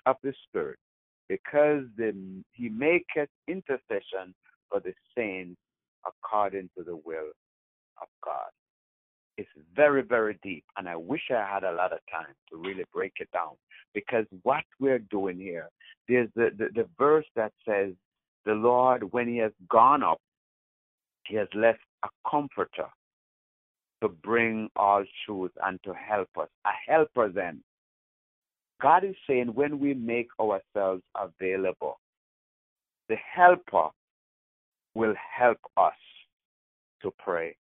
of the Spirit, because the, he maketh intercession for the saints according to the will of God. It's very, very deep, and I wish I had a lot of time to really break it down. Because what we're doing here, there's the, the, the verse that says, The Lord, when He has gone up, He has left a comforter to bring all truth and to help us, a helper then. God is saying when we make ourselves available, the helper will help us to pray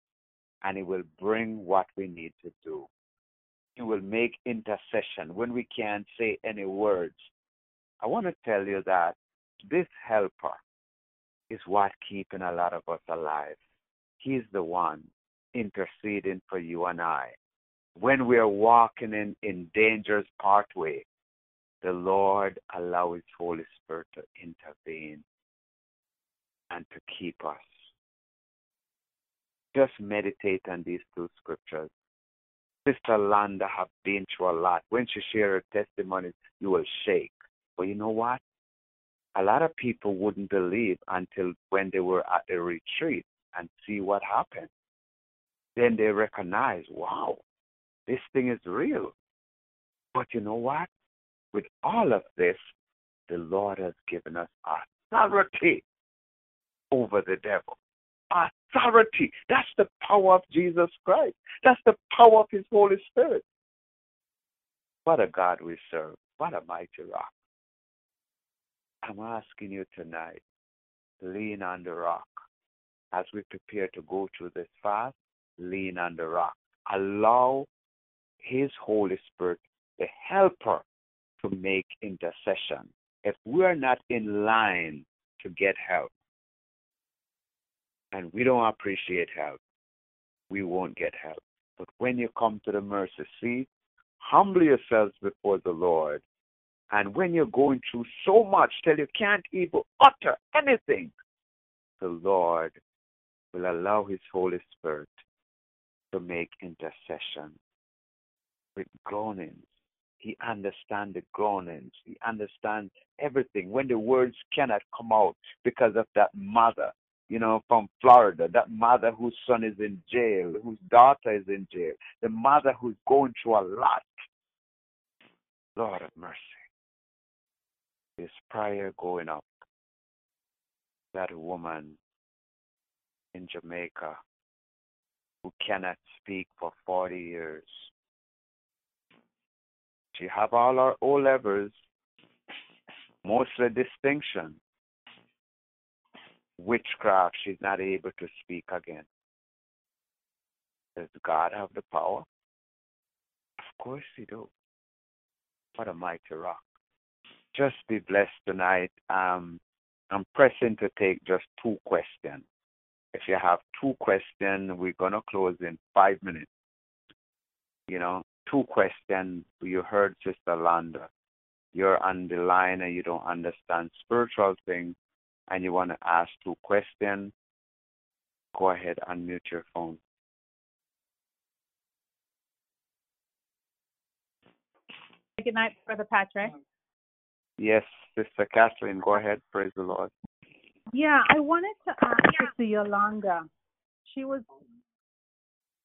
and he will bring what we need to do. He will make intercession when we can't say any words. I want to tell you that this helper is what keeping a lot of us alive. He's the one interceding for you and I. When we're walking in, in dangerous pathway, the Lord allows His Holy Spirit to intervene and to keep us. Just meditate on these two scriptures. Sister Landa have been through a lot. When she share her testimony, you will shake. But you know what? A lot of people wouldn't believe until when they were at the retreat and see what happened. Then they recognize, wow, this thing is real. But you know what? With all of this, the Lord has given us authority over the devil. Authority. That's the power of Jesus Christ. That's the power of His Holy Spirit. What a God we serve. What a mighty rock. I'm asking you tonight, lean on the rock. As we prepare to go through this fast, lean on the rock. Allow His Holy Spirit, the helper, to make intercession. If we are not in line to get help, and we don't appreciate help, we won't get help. But when you come to the mercy seat, humble yourselves before the Lord. And when you're going through so much till you can't even utter anything, the Lord will allow His Holy Spirit to make intercession with groanings. He understands the groanings. He understands everything. When the words cannot come out because of that mother, you know, from Florida, that mother whose son is in jail, whose daughter is in jail, the mother who's going through a lot. Lord of mercy. This prayer going up. That woman in Jamaica who cannot speak for 40 years. She have all her O levels, mostly distinction. Witchcraft, she's not able to speak again. Does God have the power? Of course he do. What a mighty rock. Just be blessed tonight. Um, I'm pressing to take just two questions. If you have two questions, we're going to close in five minutes. You know, two questions. You heard Sister Landa. You're on the line and you don't understand spiritual things and you want to ask two questions. Go ahead, and mute your phone. Good night, Brother Patrick. Yes, Sister Kathleen, go ahead. Praise the Lord. Yeah, I wanted to ask Sister Yolanda. She was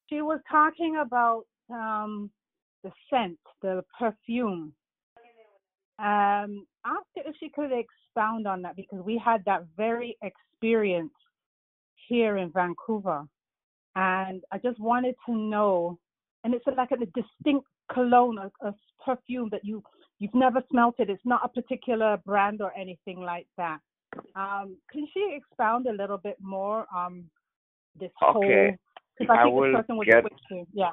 she was talking about um, the scent, the perfume. Um, asked her if she could expound on that because we had that very experience here in Vancouver, and I just wanted to know. And it's like a distinct cologne, a, a perfume that you you've never smelt it. It's not a particular brand or anything like that. Um, can she expound a little bit more on this Okay. whole? Because I I think will person was get-. Yeah.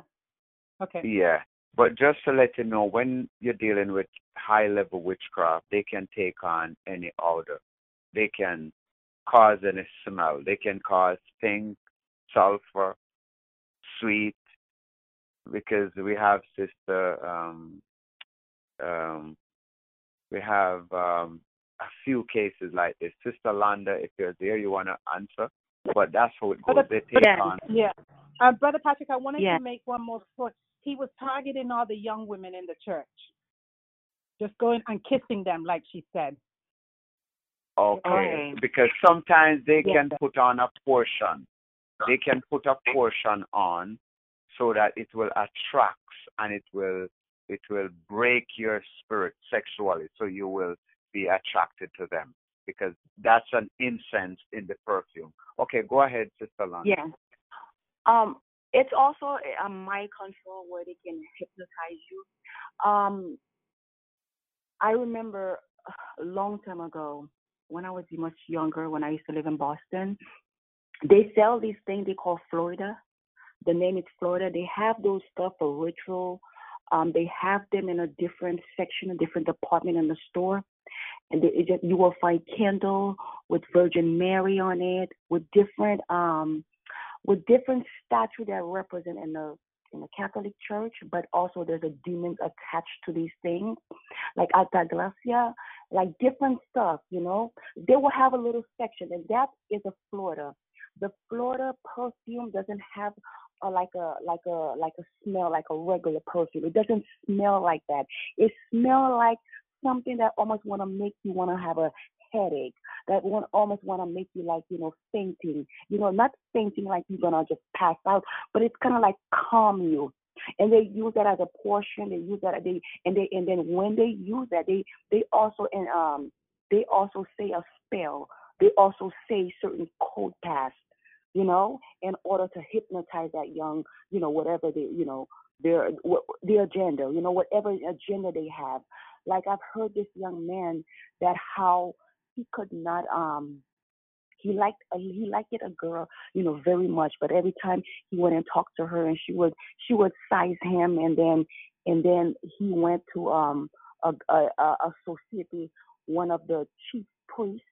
Okay. Yeah. But just to let you know, when you're dealing with high level witchcraft, they can take on any odor. They can cause any smell. They can cause stink, sulfur, sweet, because we have sister um um we have um a few cases like this. Sister Landa, if you're there you wanna answer. But that's how it goes. Brother- They take Yes. on Yeah. Uh, Brother Patrick, I wanted Yeah. to make one more point. He was targeting all the young women in the church, just going and kissing them, like she said. Okay, Okay. because sometimes they Yeah. can put on a portion. They can put a portion on so that it will attract and it will it will break your spirit sexually, so you will be attracted to them because that's an incense in the perfume. Okay, go ahead, Sister Lana. Yeah. Um, it's also a, a mind control where they can hypnotize you. Um, I remember a long time ago when I was much younger, when I used to live in Boston, they sell these things they call Florida. The name is Florida. They have those stuff for ritual. Um, they have them in a different section, a different department in the store. And they, it you will find candle with Virgin Mary on it, with different um, with different statues that represent in the in the Catholic Church, but also there's a demon attached to these things, like Alta Gracia, like different stuff, you know. They will have a little section, and that is a Florida. The Florida perfume doesn't have a, like a like a like a smell like a regular perfume. It doesn't smell like that. It smells like something that almost want to make you want to have a headache. That one almost want to make you like you know fainting. You know, not fainting like you're gonna just pass out, but it's kind of like calm you. And they use that as a portion. They use that they and they and then when they use that, they they also and um they also say a spell. They also say certain code pass you know, in order to hypnotize that young, you know, whatever they, you know, their their agenda, you know, whatever agenda they have. Like I've heard this young man that how he could not um he liked a, he liked it a girl you know very much but every time he went and talked to her and she would she would size him and then and then he went to um a a, a society one of the chief priests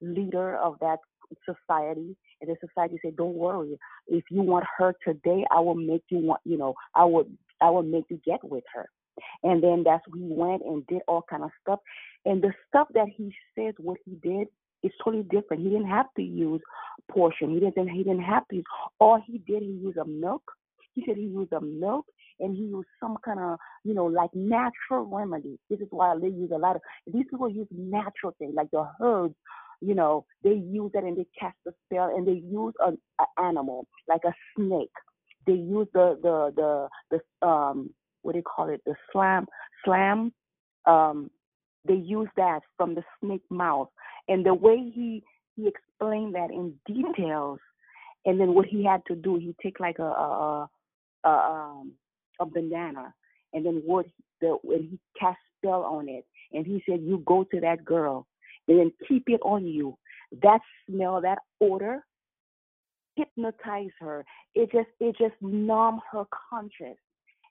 leader of that society and the society said don't worry. If you want her today i will make you want you know i would i will make you get with her and then that's he went and did all kind of stuff and the stuff that he says what he did is totally different he didn't have to use portion he didn't he didn't have to use all he did he used a milk he said he used a milk and he used some kind of, you know, like natural remedy. This is why they use a lot of these people use natural things like the herbs. You know, they use it and they cast a spell, and they use an animal like a snake. They use the the the the um what do you call it? The slam slam. Um, they use that from the snake mouth, and the way he he explained that in details and then what he had to do, he take like a a, a, um, a banana, and then what the when he cast spell on it, and he said, "You go to that girl, and then keep it on you. That smell, that odor, hypnotize her. It just it just numb her conscience."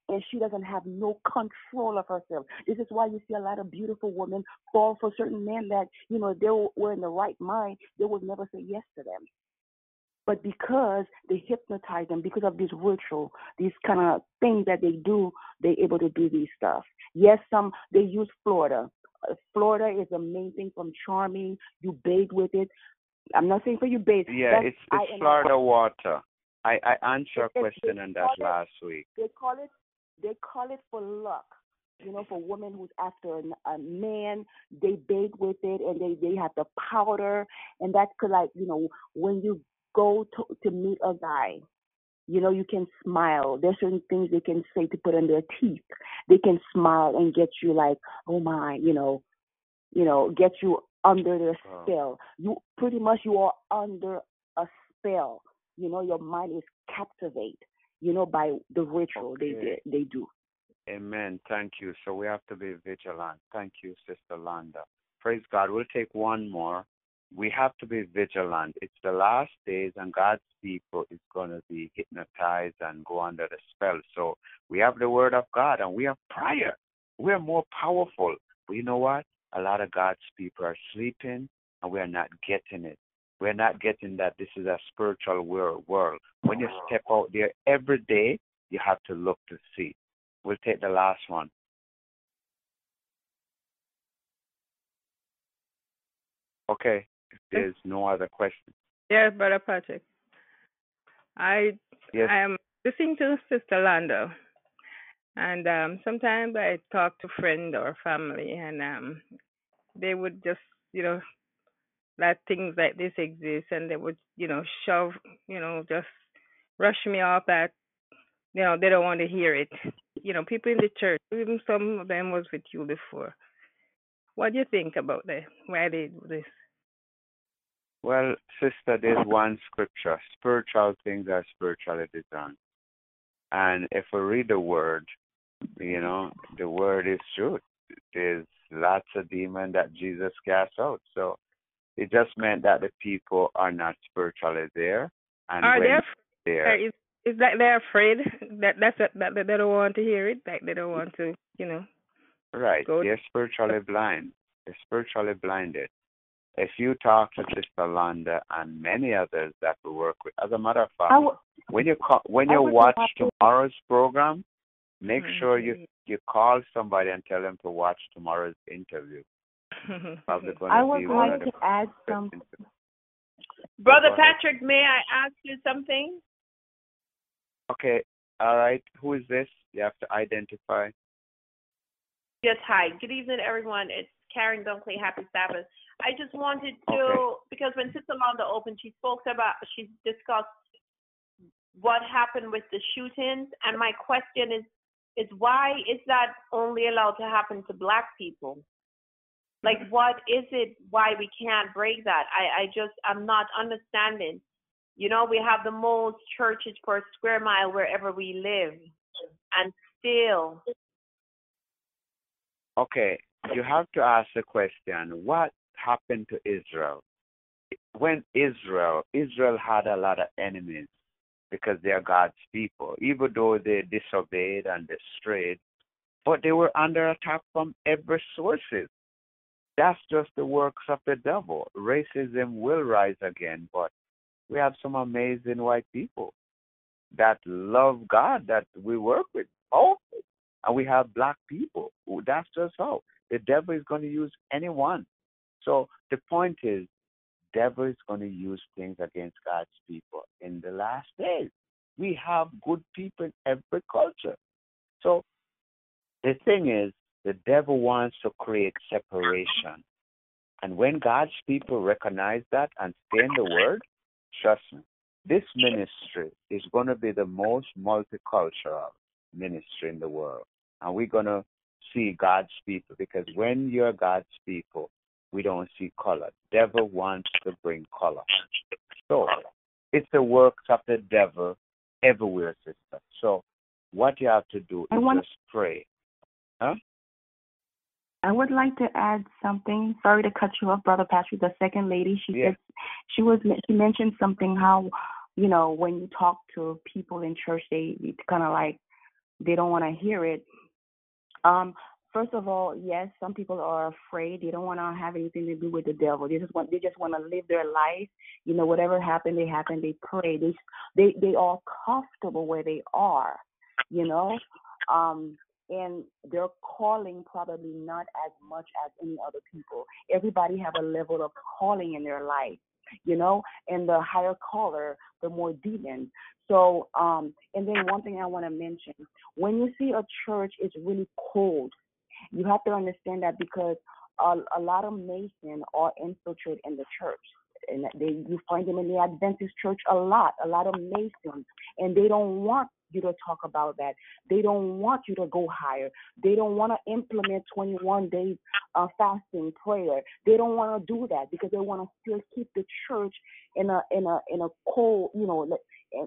And she doesn't have no control of herself. This is why you see a lot of beautiful women fall for certain men that, you know, they were in the right mind, they would never say yes to them. But because they hypnotize them, because of this ritual, these kind of things that they do, they're able to do these stuff. Yes, some they use Florida. Uh, Florida is the main thing from charming. You bathe with it. I'm not saying for you bathe. Yeah, That's, it's it's I, Florida water. I I answered it- question on that it- last week. they call it they call it for luck you know for women who's after a, a man. They bathe with it and they they have the powder. And that's like you know when you go to to meet a guy you know you can smile. There's certain things they can say to put in their teeth. They can smile and get you like oh my you know you know get you under their Wow. spell. You pretty much you are under a spell. You know your mind is captivate you know by the ritual they Okay. they, they do Amen. Thank you. So we have to be vigilant. Thank you, Sister Landa. Praise God. We'll take one more. We have to be vigilant. It's the last days, and God's people is going to be hypnotized and go under the spell. So we have the Word of God, and we have prayer. We're more powerful. But you know what? A lot of God's people are sleeping, and we're not getting it. We're not getting that this is a spiritual wor- world. When you step out there every day, you have to look to see. We'll take the last one. Okay, if there's no other questions. Yes, Brother Patrick. I Yes. I am listening to Sister Lando, and um, sometimes I talk to friend or family, and um, they would just, you know, let things like this exist, and they would, you know, shove, you know, just rush me off that, you know, they don't want to hear it. You know, people in the church, even some of them was with you before. What do you think about that? Why they do this? Well, sister, there's one scripture. Spiritual things are spiritually discerned. And if we read the word, you know, the word is truth. There's lots of demons that Jesus cast out. So it just meant that the people are not spiritually there. And Are when they they're Or is is that they're afraid that that's a, that that they don't want to hear it, like they don't want to, you know. Right. Go- They're spiritually blind. They're spiritually blinded. If you talk to Sister Londa and many others that we work with, as a matter of fact, I w- when you call, when I you watch to- tomorrow's program, make sure you Mhm. you call somebody and tell them to watch tomorrow's interview. Probably going I to would like to add first some. Brother Patrick, may I ask you something? Okay. All right. Who is this? You have to identify. Yes, hi. Good evening, everyone. It's Karen Dunkley. Happy Sabbath. I just wanted to, Okay. because when Sister Londa opened, she spoke about, she discussed what happened with the shootings, and my question is, is why is that only allowed to happen to black people? Like, what is it? Why we can't break that? I, I just, I'm not understanding. You know, we have the most churches per square mile wherever we live, and still, Okay. You have to ask the question: What happened to Israel? When Israel, Israel had a lot of enemies because they are God's people, even though they disobeyed and they strayed, but they were under attack from every sources. That's just the works of the devil. Racism will rise again, but we have some amazing white people that love God that we work with. Oh, and we have black people. That's just how the devil is going to use anyone. So the point is, devil is going to use things against God's people in the last days. We have good people in every culture. So the thing is, the devil wants to create separation. And when God's people recognize that and stay in the word, trust me, this ministry is going to be the most multicultural ministry in the world. And we're going to see God's people because when you're God's people, we don't see color. Devil wants to bring color. So it's the works of the devil everywhere, sister. So what you have to do is want, just pray. Huh? I would like to add something. Sorry to cut you off, Brother Patrick. The second lady, she said she was she mentioned something how, you know, when you talk to people in church, they it's kind of like they don't want to hear it. Um, first of all, yes, some people are afraid. They don't want to have anything to do with the devil. They just want they just want to live their life. You know, whatever happened, they happen. They pray. They they they are comfortable where they are. You know, um, and their calling probably not as much as any other people. Everybody have a level of calling in their life. You know, and the higher caller, the more demons. So, um, and then one thing I want to mention: when you see a church is really cold, you have to understand that because a, a lot of Masons are infiltrated in the church. And they, you find them in the Adventist church a lot, a lot of Masons, and they don't want you to talk about that. They don't want you to go higher. They don't want to implement 21 days of fasting prayer. They don't want to do that because they want to still keep the church in a in a in a cold, you know,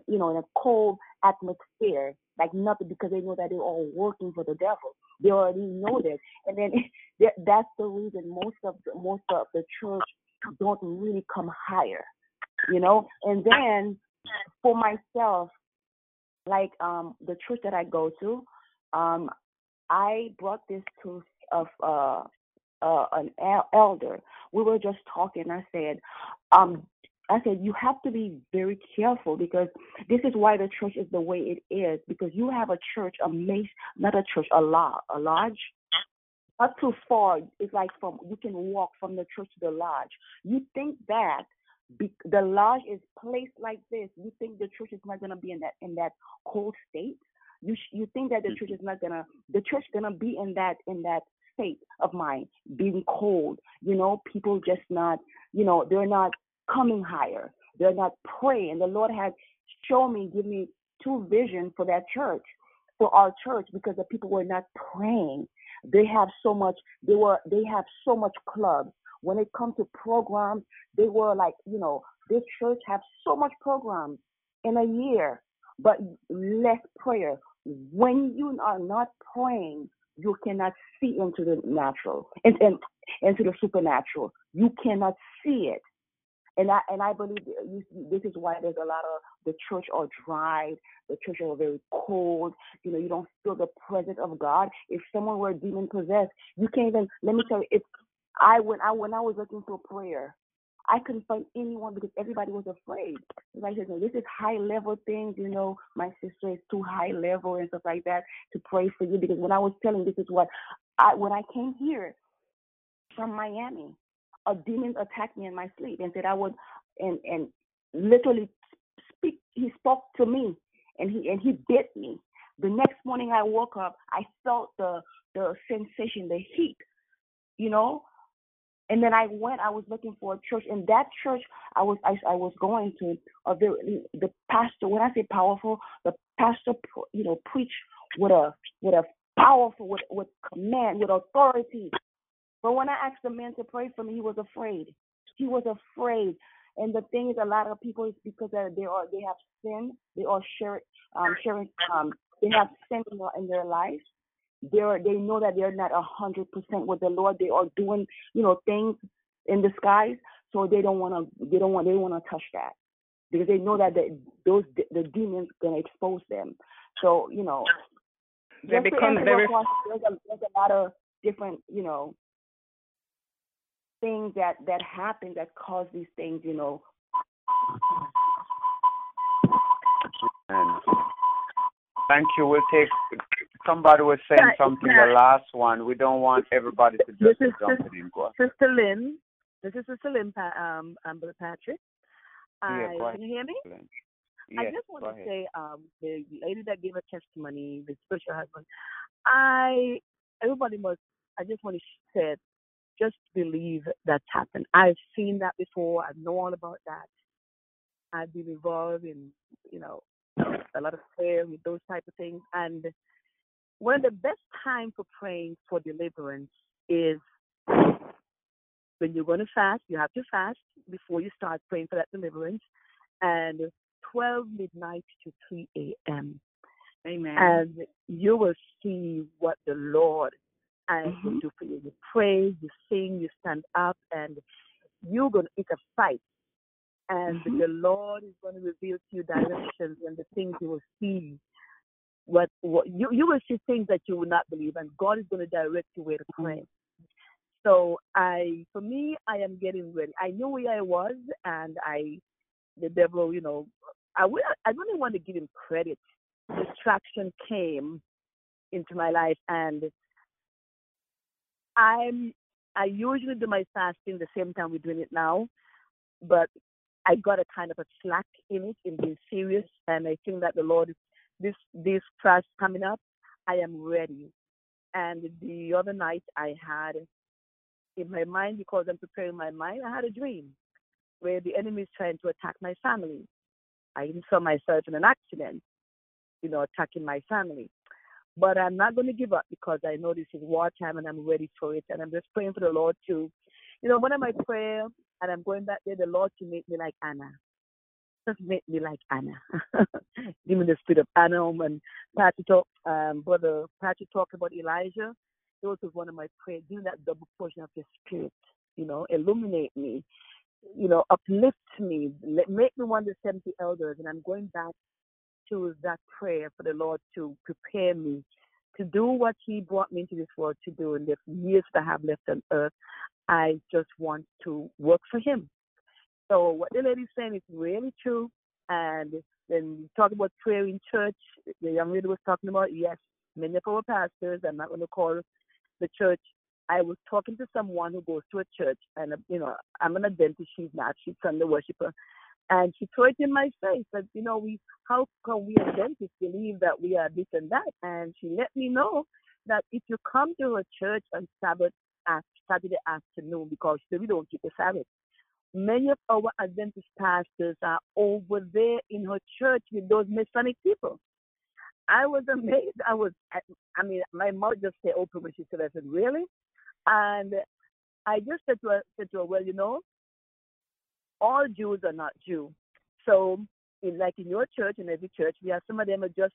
you know, in a cold atmosphere, like nothing because they know that they're all working for the devil. They already know this, and then that's the reason most of the, most of the church don't really come higher, you know. And then for myself, like um the church that I go to, um, I brought this to of uh, uh, an elder. We were just talking. I said, um, I said, you have to be very careful because this is why the church is the way it is. Because you have a church, a mace, not a church, a lodge, a lodge. Not too far. It's like from you can walk from the church to the lodge. You think that be, the lodge is placed like this. You think the church is not gonna be in that in that cold state. You you think that the church mm-hmm. is not gonna the church gonna be in that in that state of mind, being cold. You know, people just not. You know, they're not coming higher. They're not praying. The Lord has shown me, give me two visions for that church, for our church, because the people were not praying. They have so much. They were. They have so much clubs. When it comes to programs, they were like, you know, this church have so much programs in a year, but less prayer. When you are not praying, you cannot see into the natural and, and into the supernatural. You cannot see it. And I and I believe uh, this is why there's a lot of the church are dry, the church are very cold. You know, you don't feel the presence of God. If someone were demon possessed, you can't even. Let me tell you, if I when I when I was looking for prayer, I couldn't find anyone because everybody was afraid. Like said, this is high level things, you know, my sister is too high level and stuff like that to pray for you because when I was telling this is what I when I came here from Miami, a demon attacked me in my sleep and said I would and and literally speak he spoke to me and he and he bit me. The next morning I woke up, I felt the the sensation, the heat, you know. And then I went, I was looking for a church. and that church I was I, I was going to, a very, the pastor, when I say powerful, the pastor, you know, preach with a with a powerful, with, with command, with authority. But when I asked the man to pray for me, he was afraid. He was afraid. And the thing is, a lot of people is because they are they have sin. They are sharing um, sharing um, they have sin in their life. They are they know that they're not a hundred percent with the Lord. They are doing you know things in disguise, so they don't want to they don't want they want to touch that because they know that the, those the demons gonna expose them. So you know, they become very. There's a, there's a lot of different you know things that that happen that cause these things, you know. And thank you. We'll take somebody was saying yeah, something yeah. the last one. We don't want everybody to just this is jump in. Go Sister Lynn. This is Sister Lynn um um Patrick. I, yeah, can you hear me? I Yes, just want to ahead. say, um, the lady that gave a testimony, the spiritual husband, I, everybody must, I just want to say, just believe that's happened. I've seen that before. I know all about that. I've been involved in, you know, a lot of prayer with those type of things. And one of the best time for praying for deliverance is when you're going to fast. You have to fast before you start praying for that deliverance. And 12 midnight to 3 a.m. Amen. And you will see what the Lord and will Mhm. do for you. You pray, you sing, you stand up, and you're going to, it's a fight. And Mhm. the Lord is going to reveal to you directions and the things you will see. What, what you, you will see things that you will not believe, and God is going to direct you where to mm-hmm. pray. So I, for me, I am getting ready. I knew where I was, and I, the devil, you know, I will, I don't even want to give him credit. Distraction came into my life, and I'm, I usually do my fasting the same time we're doing it now, but I got a kind of a slack in it, in being serious, and I think that the Lord, this this fast coming up, I am ready. And the other night I had in my mind, because I'm preparing my mind, I had a dream where the enemy is trying to attack my family. I even saw myself in an accident, you know, attacking my family. But I'm not going to give up because I know this is wartime and I'm ready for it. And I'm just praying for the Lord to, you know, one of my prayer, and I'm going back there, the Lord to make me like Anna. Just make me like Anna. Give me the spirit of Anna. And Patrick talk, um, brother Patrick talked about Elijah. Those was one of my prayers. Give me that double portion of your spirit. You know, illuminate me. You know, uplift me. Let, make me one of the 70 elders. And I'm going back to that prayer for the Lord to prepare me to do what He brought me into this world to do in the years that I have left on earth. I just want to work for Him. So what the lady's saying is really true. And then you talk about prayer in church. The young lady was talking about yes, many of our pastors. I'm not going to call the church. I was talking to someone who goes to a church, and uh, you know, I'm an Adventist. She's not. She's Sunday worshiper, and she threw it in my face that you know, we how can we Adventists believe that we are this and that? And she let me know that if you come to a church on Sabbath Saturday afternoon, because we don't keep the Sabbath, many of our Adventist pastors are over there in her church with those Masonic people. I was amazed. I was, I mean, my mouth just stayed open when she said, I said, really? And I just said to her, said to her, well, you know, all Jews are not Jew. So, in, like in your church, in every church, we have some of them are just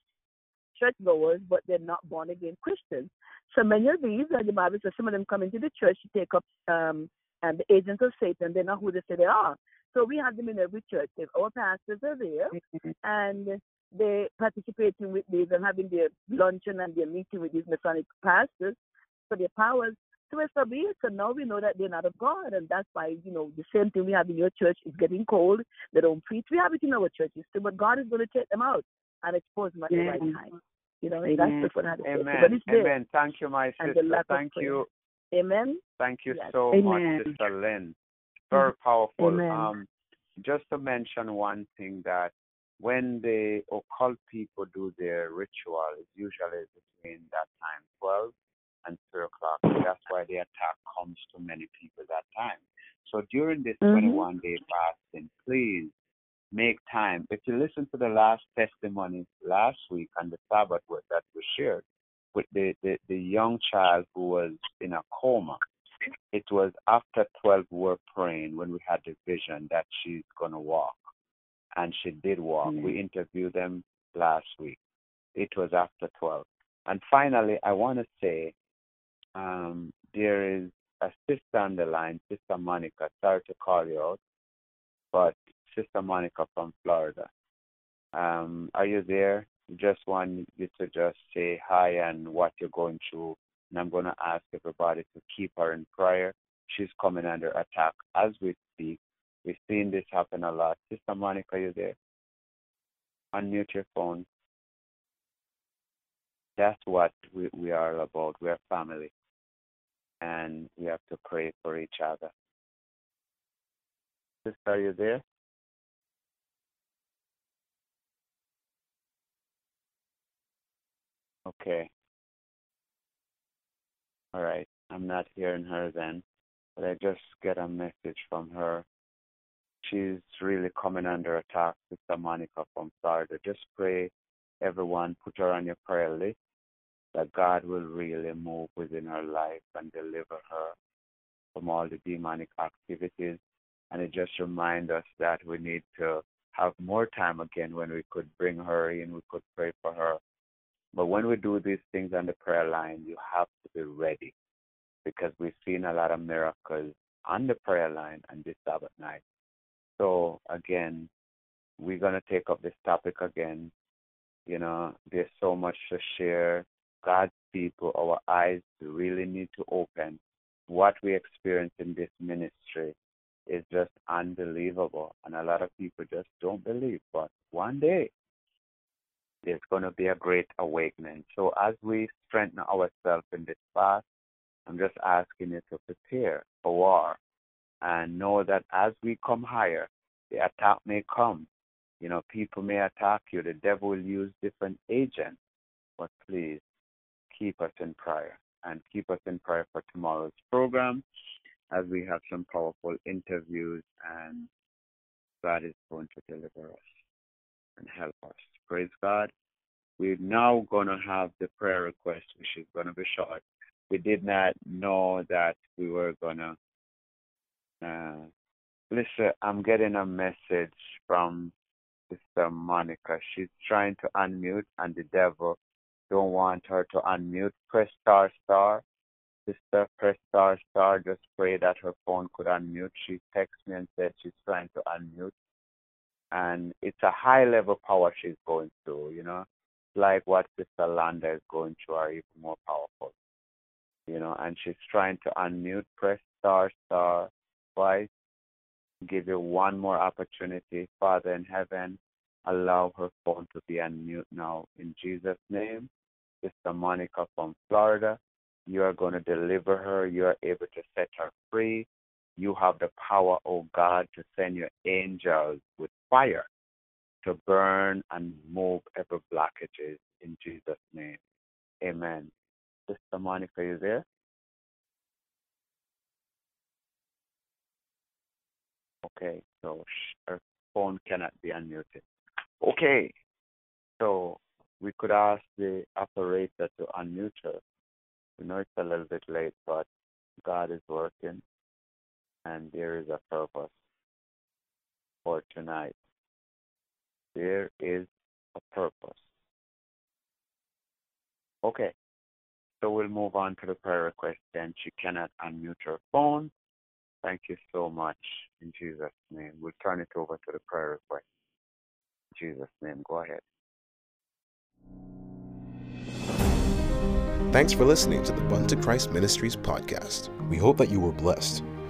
churchgoers, but they're not born again Christians. So many of these, the Bible says, some of them come into the church to take up um, and the agents of Satan. They're not who they say they are. So we have them in every church. If our pastors are there, mm-hmm. and they participating with these and having their luncheon and their meeting with these Masonic pastors for their powers. So it's be it. So now we know that they're not of God, and that's why you know the same thing we have in your church is getting cold. They don't preach. We have it in our churches too, but God is going to take them out and expose them at the right time. You know, and that's Amen. what I have to say. So, Amen. but it's there. Amen. Thank you, my sister. Thank you. Amen. Thank you Yes. so Amen. much, Sister Lynn. Very powerful. Amen. Um, just to mention one thing that when the occult people do their ritual, it's usually between that time, 12 and 3 o'clock. That's why the attack comes to many people that time. So during this Mhm. 21 day fasting, please make time. If you listen to the last testimony last week on the Sabbath that was shared with the, the, the young child who was in a coma, it was after 12 we were praying when we had the vision that she's going to walk. And she did walk. We interviewed them last week. It was after 12. And finally, I want to say um, there is a sister on the line, Sister Monica. Sorry to call you out, but Sister Monica from Florida. Um, are you there? Just want you to just say hi and what you're going through. And I'm going to ask everybody to keep her in prayer. She's coming under attack as we speak. We've seen this happen a lot. Sister Monica, you there? Unmute your phone. That's what we, we are about. We're family. And we have to pray for each other. Sister, are you there? Okay. All right. I'm not hearing her then, but I just get a message from her. She's really coming under attack, Sister Monica from Florida. Just pray, everyone, put her on your prayer list that God will really move within her life and deliver her from all the demonic activities. And it just reminds us that we need to have more time again when we could bring her in, we could pray for her. But when we do these things on the prayer line, you have to be ready because we've seen a lot of miracles on the prayer line on this Sabbath night. So again, we're gonna take up this topic again. You know, there's so much to share. God's people, our eyes really need to open. What we experience in this ministry is just unbelievable. And a lot of people just don't believe. But one day, there's going to be a great awakening. So as we strengthen ourselves in this fast, I'm just asking you to prepare for war and know that as we come higher, the attack may come. You know, people may attack you. The devil will use different agents. But please keep us in prayer and keep us in prayer for tomorrow's program as we have some powerful interviews and God is going to deliver us and help us. Praise God. We're now going to have the prayer request, which is going to be short. We did not know that we were going to. Uh, listen, I'm getting a message from Sister Monica. She's trying to unmute, and the devil don't want her to unmute. Press star star sister press star star. Just pray that her phone could unmute. She texted me and said she's trying to unmute. And it's a high level power she's going through, you know, like what Sister Landa is going through are even more powerful. You know, and she's trying to unmute, press star star twice. Give you one more opportunity. Father in heaven, allow her phone to be unmute now. In Jesus' name, Sister Monica from Florida, you are going to deliver her. You are able to set her free. You have the power, oh God, to send your angels with fire to burn and move every blockages in Jesus' name. Amen. Sister Monica, you there? Okay, so her phone cannot be unmuted. Okay, so we could ask the operator to unmute her. We know it's a little bit late, but God is working and there is a purpose for tonight. There is a purpose. Okay, so we'll move on to the prayer request then. She cannot unmute her phone. Thank you so much. In Jesus' name, we'll turn it over to the prayer request. In Jesus' name, go ahead. Thanks for listening to the Bunto Christ Ministries podcast. We hope that you were blessed.